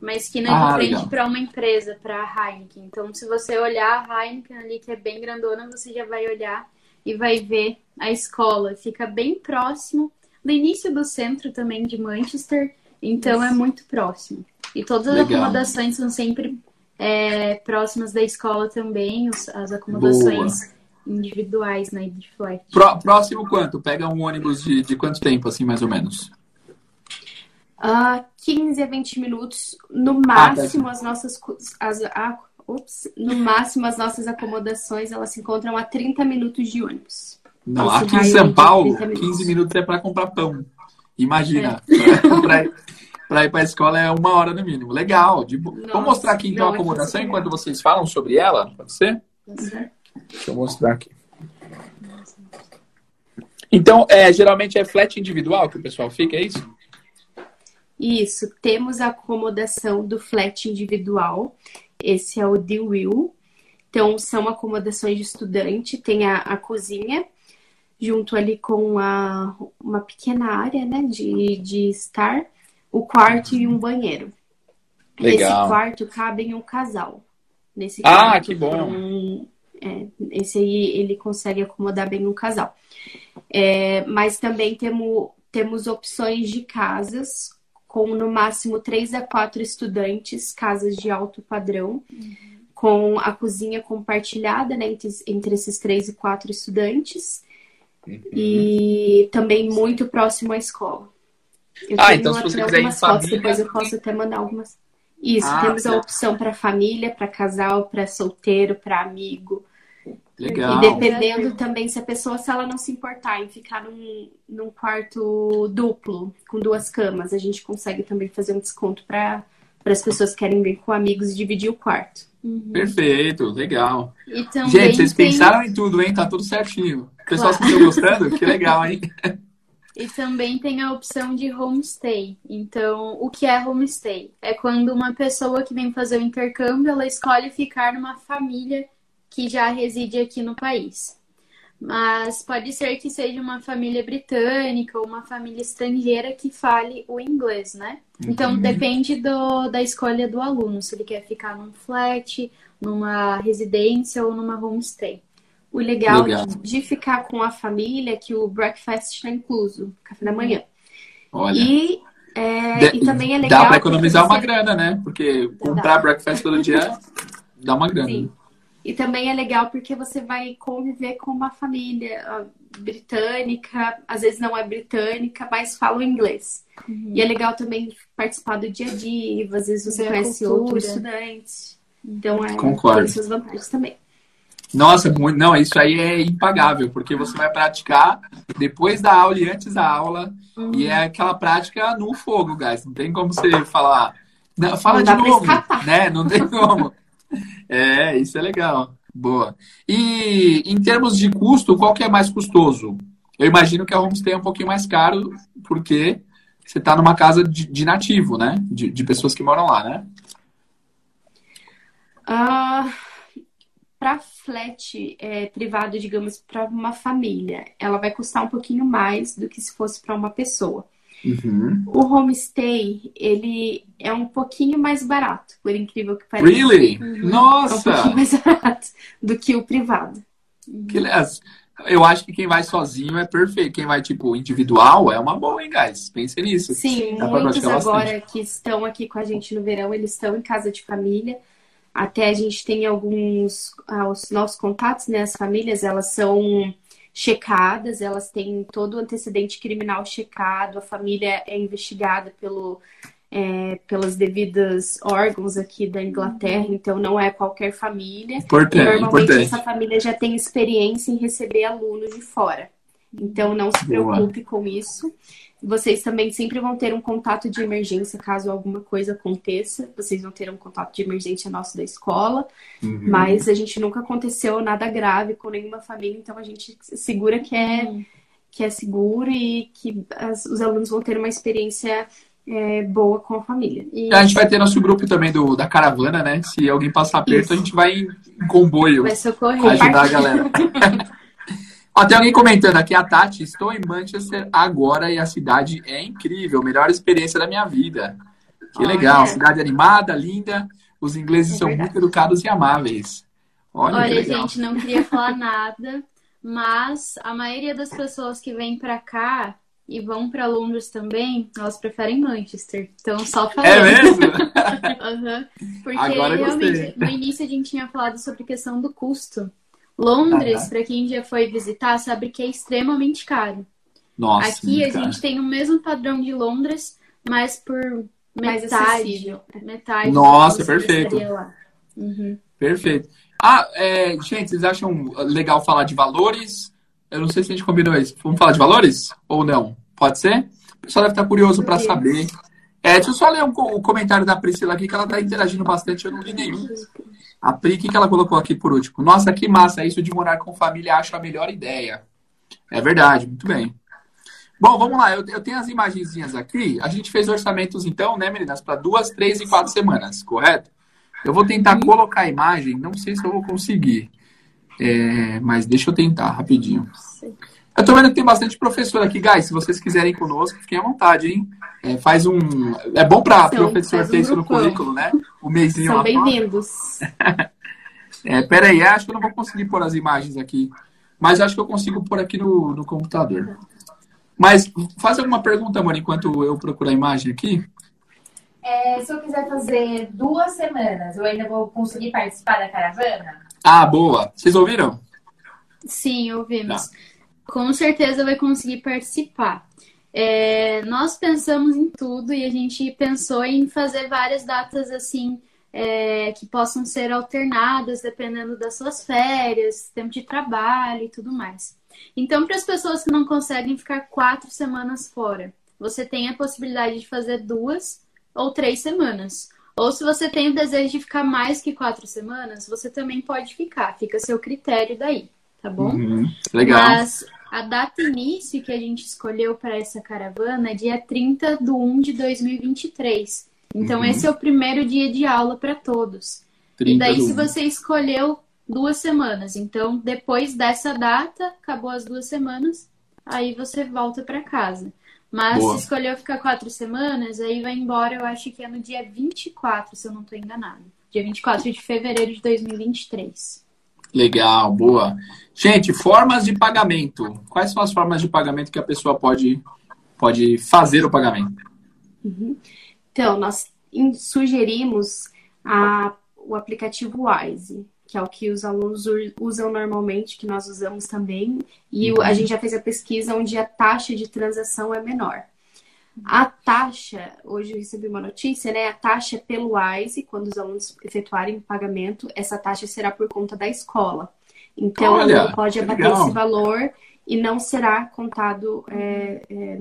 uma esquina ah, de frente para uma empresa, para a Heineken. Então, se você olhar a Heineken ali, que é bem grandona, você já vai olhar e vai ver a escola. Fica bem próximo do início do centro também de Manchester, então é muito próximo. E todas as Legal. acomodações são sempre é, próximas da escola também, as acomodações Boa. Individuais, né, de flat. Próximo quanto? Pega um ônibus de, de quanto tempo, assim, mais ou menos? Uh, 15 a 20 minutos, no máximo ah, as nossas as, ah, ups, no máximo as nossas acomodações elas se encontram a 30 minutos de ônibus. Não, Esse aqui em São Paulo, minutos. 15 minutos é para comprar pão. Imagina, é. para ir para a escola é uma hora no mínimo. Legal. De... Nossa, Vou mostrar aqui então a acomodação enquanto vocês falam sobre ela, pode ser? Uhum. Deixa eu mostrar aqui. Então, é, geralmente é flat individual que o pessoal fica, é isso? Isso, temos a acomodação do flat individual. Esse é o The Will. Então, são acomodações de estudante, tem a, a cozinha, junto ali com a, uma pequena área né, de, de estar, o quarto e um banheiro. Legal. Esse quarto cabe em um casal. Nesse ah, que bom! Um, é, esse aí ele consegue acomodar bem um casal. É, mas também temos, temos opções de casas com no máximo três a quatro estudantes, casas de alto padrão, uhum. com a cozinha compartilhada né, entre, entre esses três e quatro estudantes, uhum. e também muito próximo à escola. Eu ah, então se você quiser ir fotos, família... depois eu posso até mandar algumas. Isso, ah, temos certo. a opção para família, para casal, para solteiro, para amigo. Legal. E dependendo também se a pessoa, se ela não se importar em ficar num, num quarto duplo, com duas camas, a gente consegue também fazer um desconto para as pessoas que querem vir com amigos e dividir o quarto. Uhum. Perfeito, legal. Gente, vocês tem... pensaram em tudo, hein? Tá tudo certinho. O pessoal claro. estão gostando? que legal, hein? E também tem a opção de homestay. Então, o que é homestay? É quando uma pessoa que vem fazer o intercâmbio, ela escolhe ficar numa família que já reside aqui no país. Mas pode ser que seja uma família britânica ou uma família estrangeira que fale o inglês, né? Então uhum. depende do, da escolha do aluno, se ele quer ficar num flat, numa residência ou numa homestay. O legal, legal. de ficar com a família é que o breakfast está incluso, café da manhã. Olha. E, é, e também é legal. Dá para economizar uma grana, né? Porque comprar dá. breakfast todo dia dá uma grana. Sim. E também é legal porque você vai conviver com uma família britânica, às vezes não é britânica, mas fala inglês. Uhum. E é legal também participar do dia a dia, às vezes você Ver conhece outros estudantes. Então é, Concordo. tem suas vantagens também. Nossa, não, isso aí é impagável, porque você vai praticar depois da aula e antes da aula, uhum. e é aquela prática no fogo, guys. Não tem como você falar. Não, fala não de novo, né? Não tem como. É, isso é legal. Boa. E em termos de custo, qual que é mais custoso? Eu imagino que a homestay é um pouquinho mais caro, porque você está numa casa de, de nativo, né? De, de, pessoas que moram lá, né? Uh, para flat é, privado, digamos, para uma família, ela vai custar um pouquinho mais do que se fosse para uma pessoa. Uhum. O homestay, ele é um pouquinho mais barato, por incrível que pareça. Really? Uhum. Nossa! É um pouquinho mais barato do que o privado. Que eu acho que quem vai sozinho é perfeito. Quem vai, tipo, individual é uma boa, hein, guys? Pense nisso. Sim, Dá muitos agora bastante. que estão aqui com a gente no verão, eles estão em casa de família. Até a gente tem alguns, ah, os nossos contatos, né? As famílias, elas são checadas, elas têm todo o antecedente criminal checado, a família é investigada pelo, é, pelos devidos órgãos aqui da Inglaterra, então não é qualquer família. Importante, normalmente importante. essa família já tem experiência em receber alunos de fora. Então não se preocupe Boa. com isso. Vocês também sempre vão ter um contato de emergência caso alguma coisa aconteça. Vocês vão ter um contato de emergência nosso da escola. Uhum. Mas a gente nunca aconteceu nada grave com nenhuma família, então a gente segura que é, uhum. que é seguro e que as, os alunos vão ter uma experiência é, boa com a família. E... A gente vai ter nosso grupo também do, da caravana, né? Se alguém passar perto, Isso. a gente vai em comboio. Vai socorrer. Ajudar a galera. Ó, tem alguém comentando aqui, a Tati, estou em Manchester agora e a cidade é incrível, melhor experiência da minha vida. Que legal, cidade animada, linda, os ingleses é são muito educados e amáveis. Olha, Olha gente, não queria falar nada, mas a maioria das pessoas que vêm para cá e vão para Londres também, elas preferem Manchester. Então, só falando. É mesmo? uhum. Porque Agora realmente, no início a gente tinha falado sobre a questão do custo. Londres, ah, para quem já foi visitar, sabe que é extremamente caro. Nossa, Aqui a caro. gente tem o mesmo padrão de Londres, mas por metade. Metade. Nossa, perfeito. Uhum. Perfeito. Ah, é, gente, vocês acham legal falar de valores? Eu não sei se a gente combinou isso. Vamos falar de valores ou não? Pode ser? O pessoal deve estar curioso para saber. É, deixa eu só ler um, o comentário da Priscila aqui, que ela está interagindo bastante, eu não li nenhum. A Pri, o que, que ela colocou aqui por último? Nossa, que massa, isso de morar com família, acho a melhor ideia. É verdade, muito bem. Bom, vamos lá, eu, eu tenho as imagenzinhas aqui. A gente fez orçamentos, então, né, meninas, para duas, três e quatro semanas, correto? Eu vou tentar colocar a imagem, não sei se eu vou conseguir. É, mas deixa eu tentar rapidinho. Eu tô vendo que tem bastante professor aqui, guys. Se vocês quiserem ir conosco, fiquem à vontade, hein? É, faz um. É bom para então, professor ter um isso no currículo, né? O mêsinho São bem-vindos. é, pera aí, acho que eu não vou conseguir pôr as imagens aqui. Mas acho que eu consigo pôr aqui no, no computador. Mas faz alguma pergunta, amor, enquanto eu procuro a imagem aqui. É, se eu quiser fazer duas semanas, eu ainda vou conseguir participar da caravana? Ah, boa. Vocês ouviram? Sim, ouvimos. Tá. Com certeza vai conseguir participar. É, nós pensamos em tudo e a gente pensou em fazer várias datas assim é, que possam ser alternadas dependendo das suas férias, tempo de trabalho e tudo mais. Então, para as pessoas que não conseguem ficar quatro semanas fora, você tem a possibilidade de fazer duas ou três semanas. Ou se você tem o desejo de ficar mais que quatro semanas, você também pode ficar. Fica a seu critério daí, tá bom? Uhum, legal. Mas a data início que a gente escolheu para essa caravana é dia 30 de 1 de 2023. Então, uhum. esse é o primeiro dia de aula para todos. E daí, se você escolheu duas semanas, então depois dessa data, acabou as duas semanas, aí você volta para casa. Mas Boa. se escolheu ficar quatro semanas, aí vai embora, eu acho que é no dia 24, se eu não estou enganado. Dia 24 de fevereiro de 2023. Legal, boa. Gente, formas de pagamento. Quais são as formas de pagamento que a pessoa pode, pode fazer o pagamento? Uhum. Então, nós sugerimos a, o aplicativo Wise, que é o que os alunos usam normalmente, que nós usamos também. E uhum. a gente já fez a pesquisa onde a taxa de transação é menor. A taxa, hoje eu recebi uma notícia, né? A taxa pelo WISE, quando os alunos efetuarem o pagamento, essa taxa será por conta da escola. Então, Olha, aluno pode abater legal. esse valor e não será contado. É, é,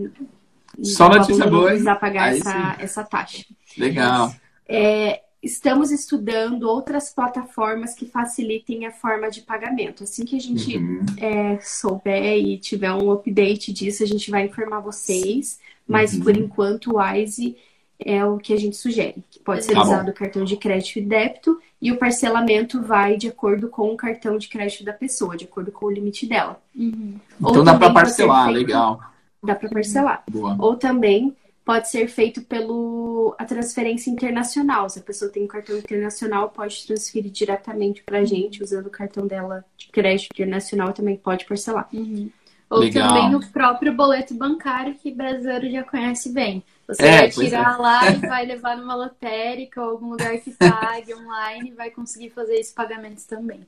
Só notícia boa. Precisar pagar essa, essa taxa. Legal. É, estamos estudando outras plataformas que facilitem a forma de pagamento. Assim que a gente uhum. é, souber e tiver um update disso, a gente vai informar vocês. Mas uhum. por enquanto o WISE é o que a gente sugere, que pode ser tá usado o cartão de crédito e débito, e o parcelamento vai de acordo com o cartão de crédito da pessoa, de acordo com o limite dela. Uhum. Então dá para parcelar, feito, legal. Dá para parcelar. Boa. Ou também pode ser feito pelo a transferência internacional. Se a pessoa tem um cartão internacional, pode transferir diretamente para a gente usando o cartão dela de crédito internacional, também pode parcelar. Uhum. Ou Legal. também o próprio boleto bancário que brasileiro já conhece bem. Você é, vai tirar é. lá e vai levar numa lotérica ou algum lugar que pague online e vai conseguir fazer esses pagamentos também.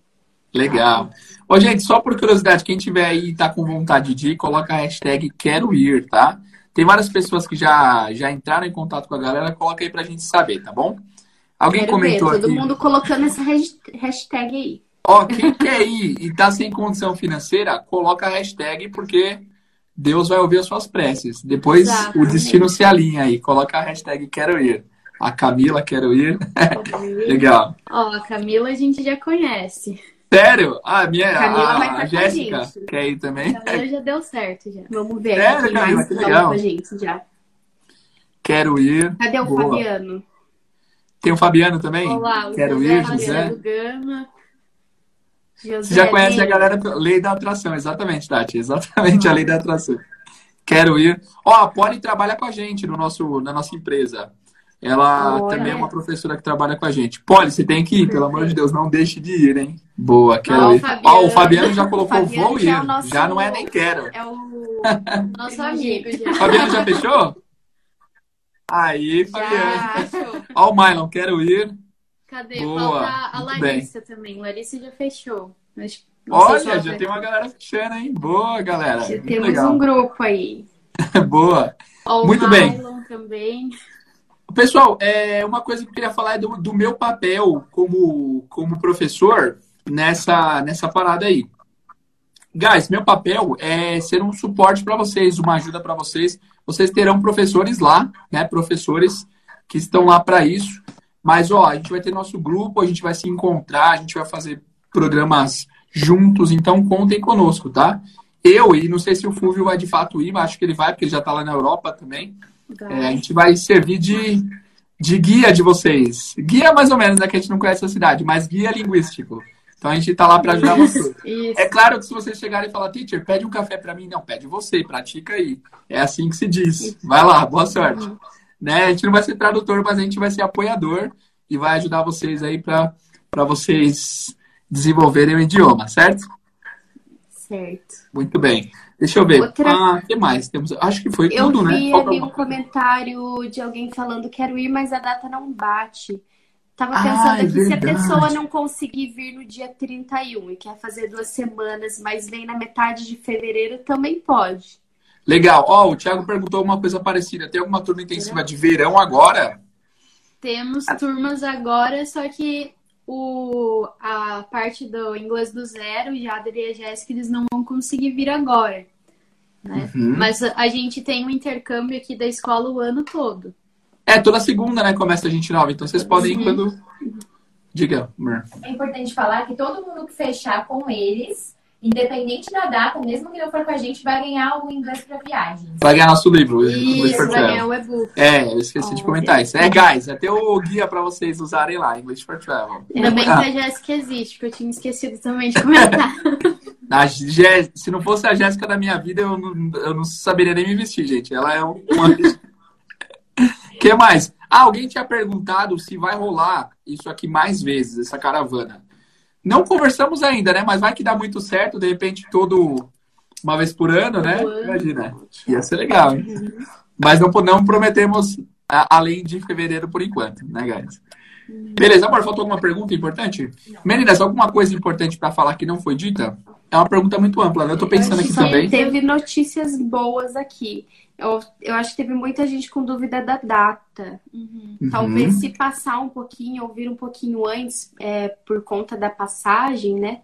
Legal. Ô, gente, só por curiosidade, quem tiver aí e tá com vontade de ir, coloca a hashtag quero ir, tá? Tem várias pessoas que já, já entraram em contato com a galera, coloca aí pra gente saber, tá bom? Alguém quero comentou ver, todo aqui. Todo mundo colocando essa hashtag aí. Ó, quem quer ir e tá sem condição financeira, coloca a hashtag, porque Deus vai ouvir as suas preces. Depois Exatamente. o destino se alinha aí. Coloca a hashtag quero ir. A Camila, quero ir. Legal. Ó, a Camila a gente já conhece. Sério? Ah, minha, Camila a, a Jéssica quer ir também. A Camila já deu certo já. Vamos ver. Sério, Camila, mais que legal. Com a gente já. Quero ir. Cadê o Boa. Fabiano? Tem o Fabiano também? Olá, Quero José, ir, José. Gama. José Você já conhece a galera Lei da Atração, exatamente, Tati. Exatamente a Lei da Atração. Quero ir. Ó, a Polly trabalha com a gente no nosso, na nossa empresa. Ela também é uma professora que trabalha com a gente. Polly, você tem que ir, pelo amor de Deus, não deixe de ir, hein? Boa, quero Ó, ir. Ó, o Fabiano já colocou Fabiano vou ir. É nosso... Já não é nem quero. É o nosso amigo já. Fabiano já fechou? Aí, Fabiano. Ó, o Mylon, quero ir. Cadê? Boa. Falta a Larissa bem. também. Larissa já fechou. Mas Olha, já, tem uma galera fechando, hein? Boa, galera. Já temos legal. um grupo aí. Boa. Ó, Muito bem. também. Pessoal, é, uma coisa que eu queria falar é do, do meu papel como, como professor nessa, nessa parada aí. Guys, meu papel é ser um suporte para vocês, uma ajuda para vocês. Vocês terão professores lá, né? Professores que estão lá para isso. Mas, ó, a gente vai ter nosso grupo, a gente vai se encontrar, a gente vai fazer programas juntos, então contem conosco, tá? Eu, e não sei se o Fúvio vai de fato ir, mas acho que ele vai, porque ele já está lá na Europa também. É, a gente vai servir de, de guia de vocês. Guia mais ou menos, né? Que a gente não conhece a cidade, mas guia linguístico. Então a gente está lá para ajudar vocês. é claro que se vocês chegarem e falar, teacher, pede um café para mim, não, pede você, pratica aí. É assim que se diz. Vai lá, boa sorte. Né? A gente não vai ser tradutor, mas a gente vai ser apoiador e vai ajudar vocês aí para vocês desenvolverem o idioma, certo? Certo. Muito bem. Deixa eu ver. Outra... Ah, o que mais? Temos... Acho que foi eu tudo, né? Eu vi um comentário de alguém falando quero ir, mas a data não bate. Tava ah, pensando ah, é aqui, se a pessoa não conseguir vir no dia 31 e quer fazer duas semanas, mas vem na metade de fevereiro, também pode. Legal. Ó, oh, o Thiago perguntou uma coisa parecida. Tem alguma turma intensiva de verão agora? Temos turmas agora, só que o, a parte do inglês do zero, o Jader e a Jéssica, eles não vão conseguir vir agora. Né? Uhum. Mas a gente tem um intercâmbio aqui da escola o ano todo. É, toda segunda, né? Começa a gente nova. Então vocês podem ir quando. Diga, Mer. É importante falar que todo mundo que fechar com eles independente da data, mesmo que não for com a gente, vai ganhar o inglês para viagem. Vai ganhar nosso livro. Isso, vai ganhar o e-book. É, eu esqueci oh, de comentar isso. É, guys, é ter o guia para vocês usarem lá, English for Travel. Ainda bem que a Jéssica existe, porque eu tinha esquecido também de comentar. a Jé... Se não fosse a Jéssica da minha vida, eu não, eu não saberia nem me vestir, gente. Ela é uma... que mais? Ah, alguém tinha perguntado se vai rolar isso aqui mais vezes, essa caravana. Não conversamos ainda, né? Mas vai que dá muito certo, de repente, todo uma vez por ano, né? Imagina. Ia ser legal. Hein? Mas não, não prometemos além de fevereiro por enquanto, né, guys? Beleza, amor, faltou alguma pergunta importante? Meninas, alguma coisa importante para falar que não foi dita? É uma pergunta muito ampla, né? Eu tô pensando aqui também. Teve notícias boas aqui. Eu, eu acho que teve muita gente com dúvida da data. Uhum. Talvez se passar um pouquinho, ouvir um pouquinho antes, é, por conta da passagem, né?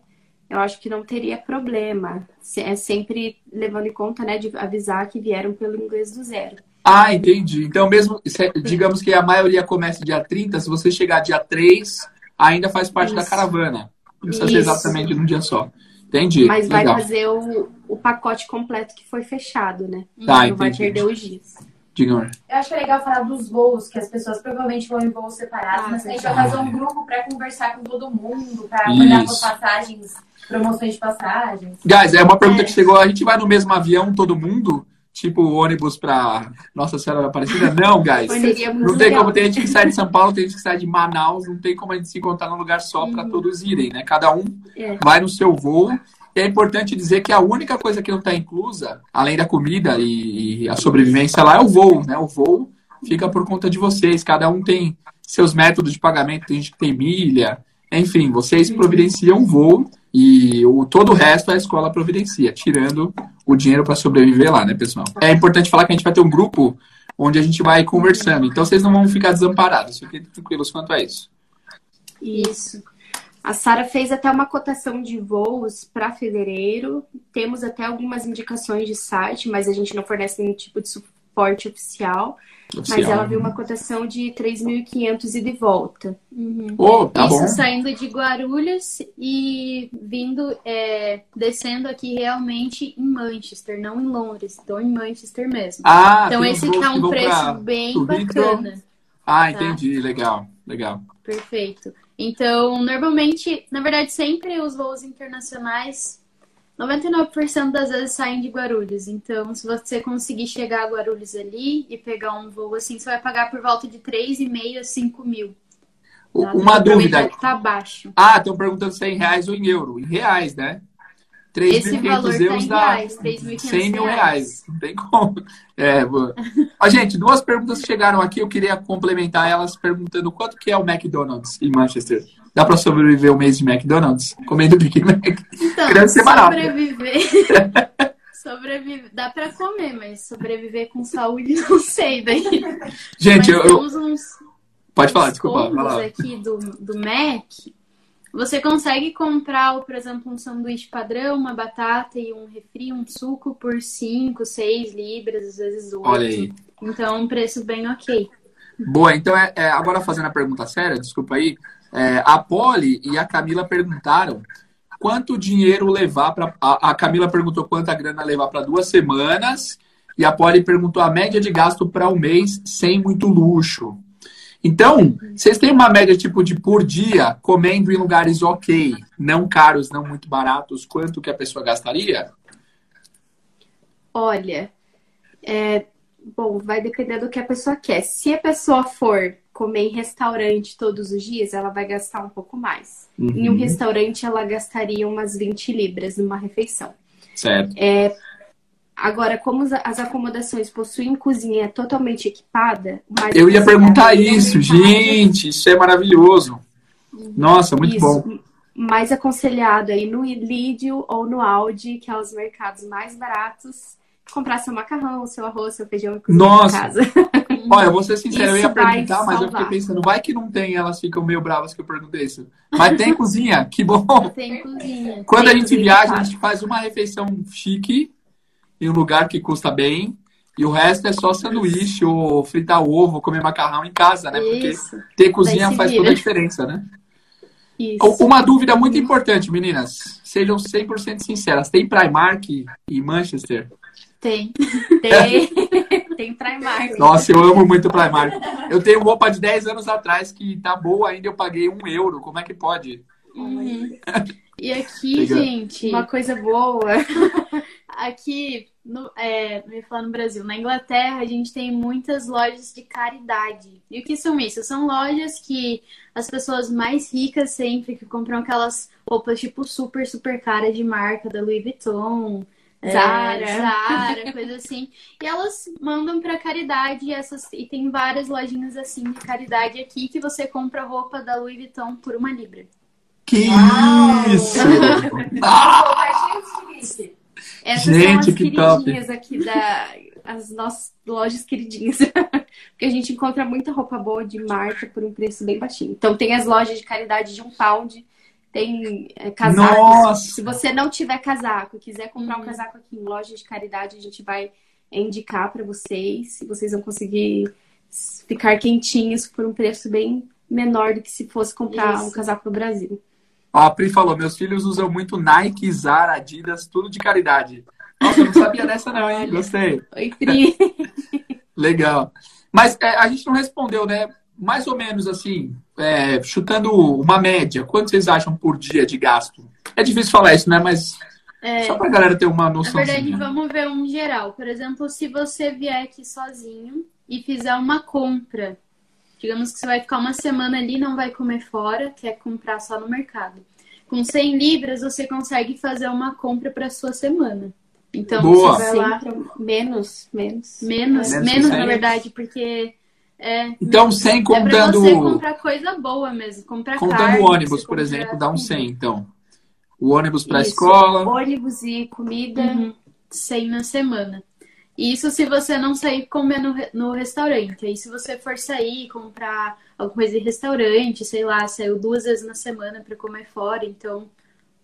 Eu acho que não teria problema. É sempre levando em conta, né, de avisar que vieram pelo inglês do zero. Ah, entendi. Então, mesmo, digamos que a maioria comece dia 30, se você chegar dia 3, ainda faz parte Isso. da caravana. Não precisa Isso. ser exatamente num dia só. Entendi. Mas Legal. vai fazer o, o pacote completo que foi fechado, né? Tá, não vai perder os dias. Diga, Eu acho que é legal falar dos voos, que as pessoas provavelmente vão em voos separados, ah, mas a gente vai fazer um grupo para conversar com todo mundo, para olhar por passagens, promoções de passagens. Guys, é uma pergunta é. que chegou. A gente vai no mesmo avião, todo mundo? Tipo ônibus para Nossa Senhora da Aparecida? Não, guys. não tem como. Tem gente que sai de São Paulo, tem gente que sai de Manaus, não tem como a gente se encontrar num lugar só para uhum. todos irem, né? Cada um é. vai no seu voo e é importante dizer que a única coisa que não está inclusa, além da comida e a sobrevivência lá, é o voo, né? O voo fica por conta de vocês. Cada um tem seus métodos de pagamento, tem gente que tem milha, enfim, vocês providenciam o voo e o, todo o resto a escola providencia, tirando o dinheiro para sobreviver lá, né, pessoal? É importante falar que a gente vai ter um grupo onde a gente vai conversando, então vocês não vão ficar desamparados, fiquem tranquilos quanto a isso. Isso. A Sara fez até uma cotação de voos para fevereiro. Temos até algumas indicações de site, mas a gente não fornece nenhum tipo de suporte oficial. Oficial. Mas ela viu uma cotação de 3.500 e de volta. Uhum. Oh, tá Isso bom. saindo de Guarulhos e vindo, é, descendo aqui realmente em Manchester, não em Londres. Então em Manchester mesmo. Ah, então esse tá um preço bem bacana. Ah, tá? entendi. Tá? Legal, legal. Perfeito. Então, normalmente, na verdade, sempre os voos internacionais, 99% das vezes saem de Guarulhos. Então, se você conseguir chegar a Guarulhos ali e pegar um voo assim, você vai pagar por volta de 3,5 a 5 mil. Tá? Uma dúvida. Que tá baixo. Ah, estão perguntando se é em reais ou em euro. Em reais, né? 3.500 euros tá dá reais, 100 mil reais. Não tem como. É, ah, gente, duas perguntas que chegaram aqui. Eu queria complementar elas perguntando quanto que é o McDonald's em Manchester. Dá para sobreviver um mês de McDonald's? Comendo Big Mac? Então, Deve ser barato. sobreviver... sobreviver... Dá para comer, mas sobreviver com saúde não sei daí. Gente, mas eu... Uns, Pode falar, desculpa. aqui do, do Mac você consegue comprar, por exemplo, um sanduíche padrão, uma batata e um refri, um suco por 5, 6 libras, às vezes 8. Olha aí. Então, um preço bem ok. Boa, então é, é agora fazendo a pergunta séria, desculpa aí. É, a Polly e a Camila perguntaram quanto dinheiro levar para. A, a, Camila perguntou quanta grana levar para duas semanas e a Polly perguntou a média de gasto para um mês sem muito luxo. Então, vocês têm uma média tipo de por dia comendo em lugares ok, não caros, não muito baratos, quanto que a pessoa gastaria? Olha, é, bom, vai depender do que a pessoa quer. Se a pessoa for comer em restaurante todos os dias, ela vai gastar um pouco mais. Uhum. Em um restaurante, ela gastaria umas 20 libras numa refeição. Certo. É, Agora, como as acomodações possuem cozinha totalmente equipada, eu ia perguntar isso, gente, isso é maravilhoso. Nossa, muito isso. bom. Mais aconselhado aí no Lídio ou no Audi, que é os mercados mais baratos, comprar seu macarrão, seu arroz, seu feijão e Nossa. em casa. Olha, eu vou ser sincero, eu ia perguntar, mas eu fiquei pensando, vai que não tem, elas ficam meio bravas que eu perguntei isso. Mas tem cozinha, que bom. Tem cozinha. Quando tem a gente viaja, a gente faz uma refeição chique em um lugar que custa bem. E o resto é só sanduíche ou fritar ovo, comer macarrão em casa, né? Porque Isso. ter cozinha faz toda a diferença, né? Isso. Uma dúvida muito importante, meninas. Sejam 100% sinceras. Tem Primark em Manchester? Tem. Tem. Tem Primark. Nossa, eu amo muito Primark. Eu tenho roupa de 10 anos atrás que tá boa ainda, eu paguei um euro. Como é que pode? Uhum. E aqui, gente, uma coisa boa. aqui, no, é, me falar no Brasil, na Inglaterra, a gente tem muitas lojas de caridade. E o que são isso? São lojas que as pessoas mais ricas sempre, que compram aquelas roupas, tipo, super, super caras de marca, da Louis Vuitton, Zara, é, Zara coisa assim. E elas mandam para caridade essas e tem várias lojinhas assim de caridade aqui que você compra roupa da Louis Vuitton por uma libra. Que Uau! isso! ah! Essas Gente, são as que queridinhas top. aqui da as nossas lojas queridinhas. Porque a gente encontra muita roupa boa de marca por um preço bem baixinho. Então tem as lojas de caridade de um pound, tem é, casacos. Nossa. Se você não tiver casaco, quiser comprar um uhum. casaco aqui em loja de caridade, a gente vai indicar para vocês. Vocês vão conseguir ficar quentinhos por um preço bem menor do que se fosse comprar Isso. um casaco no Brasil. Ó, a Pri falou, meus filhos usam muito Nike, Zara, Adidas, tudo de caridade. Nossa, eu não sabia dessa não, hein? Gostei. Oi, Pri. Legal. Mas é, a gente não respondeu, né? Mais ou menos assim, é, chutando uma média, quanto vocês acham por dia de gasto? É difícil falar isso, né? Mas é, só pra galera ter uma noção. Na verdade, vamos ver um geral. Por exemplo, se você vier aqui sozinho e fizer uma compra Digamos que você vai ficar uma semana ali, não vai comer fora, quer comprar só no mercado. Com 100 libras, você consegue fazer uma compra para sua semana. Então, Boa. você vai lá menos, menos. Menos, menos, menos na verdade, porque é, então, 100 contando. É pra você comprar coisa boa mesmo. Comprar contando carne, o ônibus, por exemplo, dá um 100, então. O ônibus para a escola. Ônibus e comida. Uhum. 100 na semana. Isso se você não sair comer no, no restaurante. Aí se você for sair, comprar alguma coisa em restaurante, sei lá, saiu duas vezes na semana para comer fora, então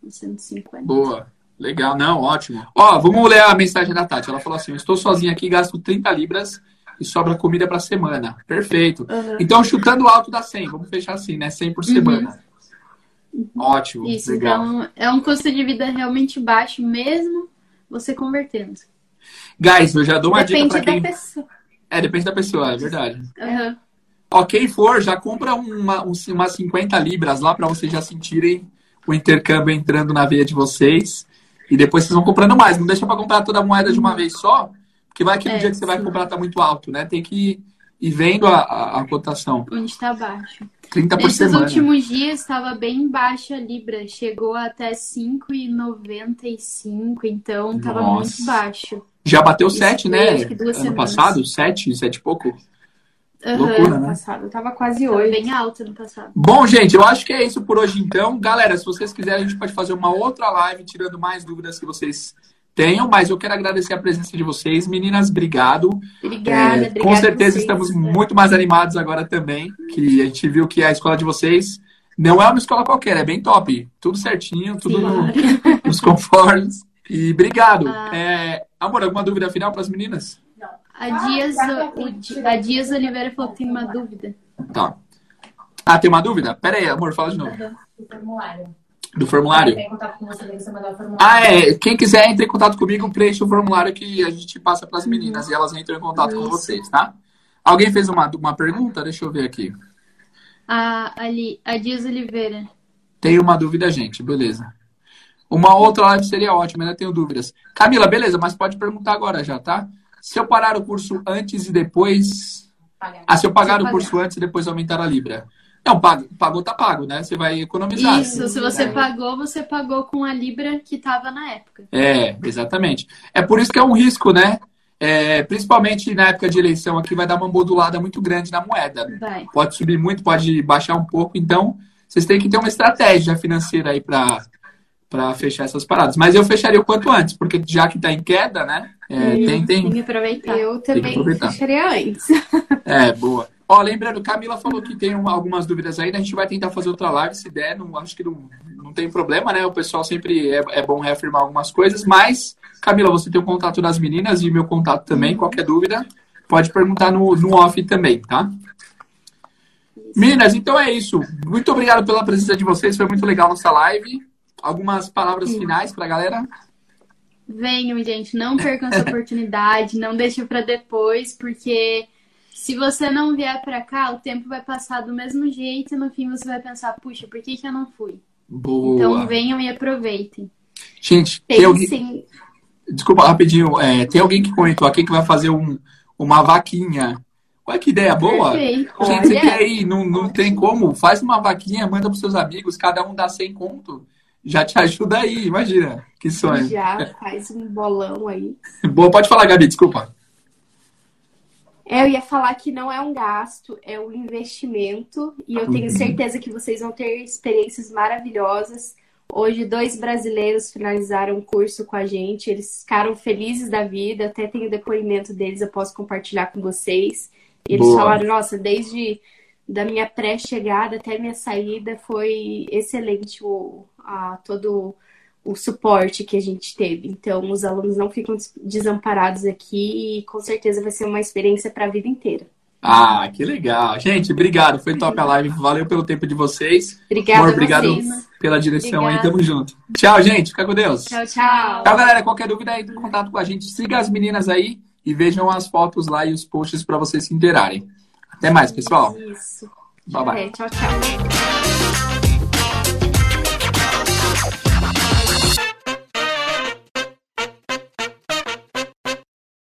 150. Boa. Legal, não, ótimo. Ó, vamos ler a mensagem da Tati. Ela falou assim: estou sozinha aqui, gasto 30 libras e sobra comida para semana. Perfeito. Uhum. Então, chutando alto dá 100. Vamos fechar assim, né? 100 por semana. Uhum. Ótimo. Isso, legal. então é um custo de vida realmente baixo, mesmo você convertendo. Guys, eu já dou uma depende dica pra quem. Da pessoa. É, depende da pessoa, é verdade. Uhum. Ó, quem for, já compra uma, umas 50 libras lá para vocês já sentirem o intercâmbio entrando na veia de vocês. E depois vocês vão comprando mais. Não deixa para comprar toda a moeda de uma vez só, porque vai que no é, dia que você sim. vai comprar tá muito alto, né? Tem que ir vendo a, a, a cotação. Onde está baixo. 30 por Nesses semana. últimos dias estava bem baixa a Libra. Chegou até 5,95, então estava muito baixo. Já bateu Isso 7, né? Ano semanas. passado, 7, 7 e pouco. Uhum, Loucura, né? passado. Tava quase 8. Bem alto no passado. Bom, gente, eu acho que é isso por hoje então. Galera, se vocês quiserem, a gente pode fazer uma outra live tirando mais dúvidas que vocês tenham, mas eu quero agradecer a presença de vocês. Meninas, obrigado. Obrigada, é, Com certeza estamos né? muito mais animados agora também, que a gente viu que a escola de vocês não é uma escola qualquer, é bem top. Tudo certinho, tudo no, nos conformes. E obrigado. Ah. É, amor, alguma dúvida final para as meninas? Não. A Dias, o, a Dias Oliveira falou que tem uma dúvida. Tá. Ah, tem uma dúvida? Pera aí, amor, fala de novo. Do formulário. Do formulário? Ah, é. Quem quiser, entre em contato comigo, preencha o formulário que a gente passa para as meninas e elas entram em contato Isso. com vocês, tá? Alguém fez uma, uma pergunta? Deixa eu ver aqui. A, ali, a Dias Oliveira. Tem uma dúvida, gente. Beleza. Uma outra live seria ótima, ainda tenho dúvidas. Camila, beleza, mas pode perguntar agora já, tá? Se eu parar o curso antes e depois. Pagar. Ah, se eu pagar se o curso antes e depois aumentar a Libra. Não, pago, pagou, tá pago, né? Você vai economizar. Isso, se você é. pagou, você pagou com a Libra que estava na época. É, exatamente. É por isso que é um risco, né? É, principalmente na época de eleição aqui, vai dar uma modulada muito grande na moeda. Vai. Pode subir muito, pode baixar um pouco. Então, vocês têm que ter uma estratégia financeira aí para para fechar essas paradas. Mas eu fecharia o quanto antes, porque já que está em queda, né? É, tem, tem, tem que aproveitar. Eu também aproveitar. fecharia antes. É, boa. Ó, lembrando, Camila falou que tem algumas dúvidas né? a gente vai tentar fazer outra live, se der, não, acho que não, não tem problema, né? O pessoal sempre é, é bom reafirmar algumas coisas, mas, Camila, você tem o contato das meninas e meu contato também, qualquer dúvida, pode perguntar no, no off também, tá? Meninas, então é isso. Muito obrigado pela presença de vocês, foi muito legal nossa live. Algumas palavras Sim. finais para a galera? Venham, gente, não percam essa oportunidade, não deixem para depois, porque se você não vier para cá, o tempo vai passar do mesmo jeito e no fim você vai pensar, puxa, por que, que eu não fui? Boa. Então venham e aproveitem. Gente, tem, tem alguém... Desculpa, rapidinho. É, tem alguém que comentou aqui que vai fazer um, uma vaquinha. Olha que ideia boa. Perfeito. Gente, você quer ir? Não, não tem como. Faz uma vaquinha, manda para seus amigos, cada um dá 100 conto já te ajuda aí, imagina. Que sonho. Já faz um bolão aí. Boa, pode falar, Gabi, desculpa. É, eu ia falar que não é um gasto, é um investimento. E eu tenho uhum. certeza que vocês vão ter experiências maravilhosas. Hoje, dois brasileiros finalizaram o curso com a gente. Eles ficaram felizes da vida. Até tenho o depoimento deles, eu posso compartilhar com vocês. Eles Boa. falaram: nossa, desde da minha pré-chegada até minha saída foi excelente o, a, todo o suporte que a gente teve. Então, os alunos não ficam desamparados aqui e com certeza vai ser uma experiência para a vida inteira. Ah, que legal. Gente, obrigado. Foi top a live. Valeu pelo tempo de vocês. Obrigada Amor, obrigado vocês. pela direção Obrigada. aí. Tamo junto. Tchau, gente. Fica com Deus. Tchau, tchau. Tchau, galera. Qualquer dúvida aí, contato com a gente. Siga as meninas aí e vejam as fotos lá e os posts para vocês se interarem. Até mais, pessoal. Isso. Bye, bye. É, tchau, tchau.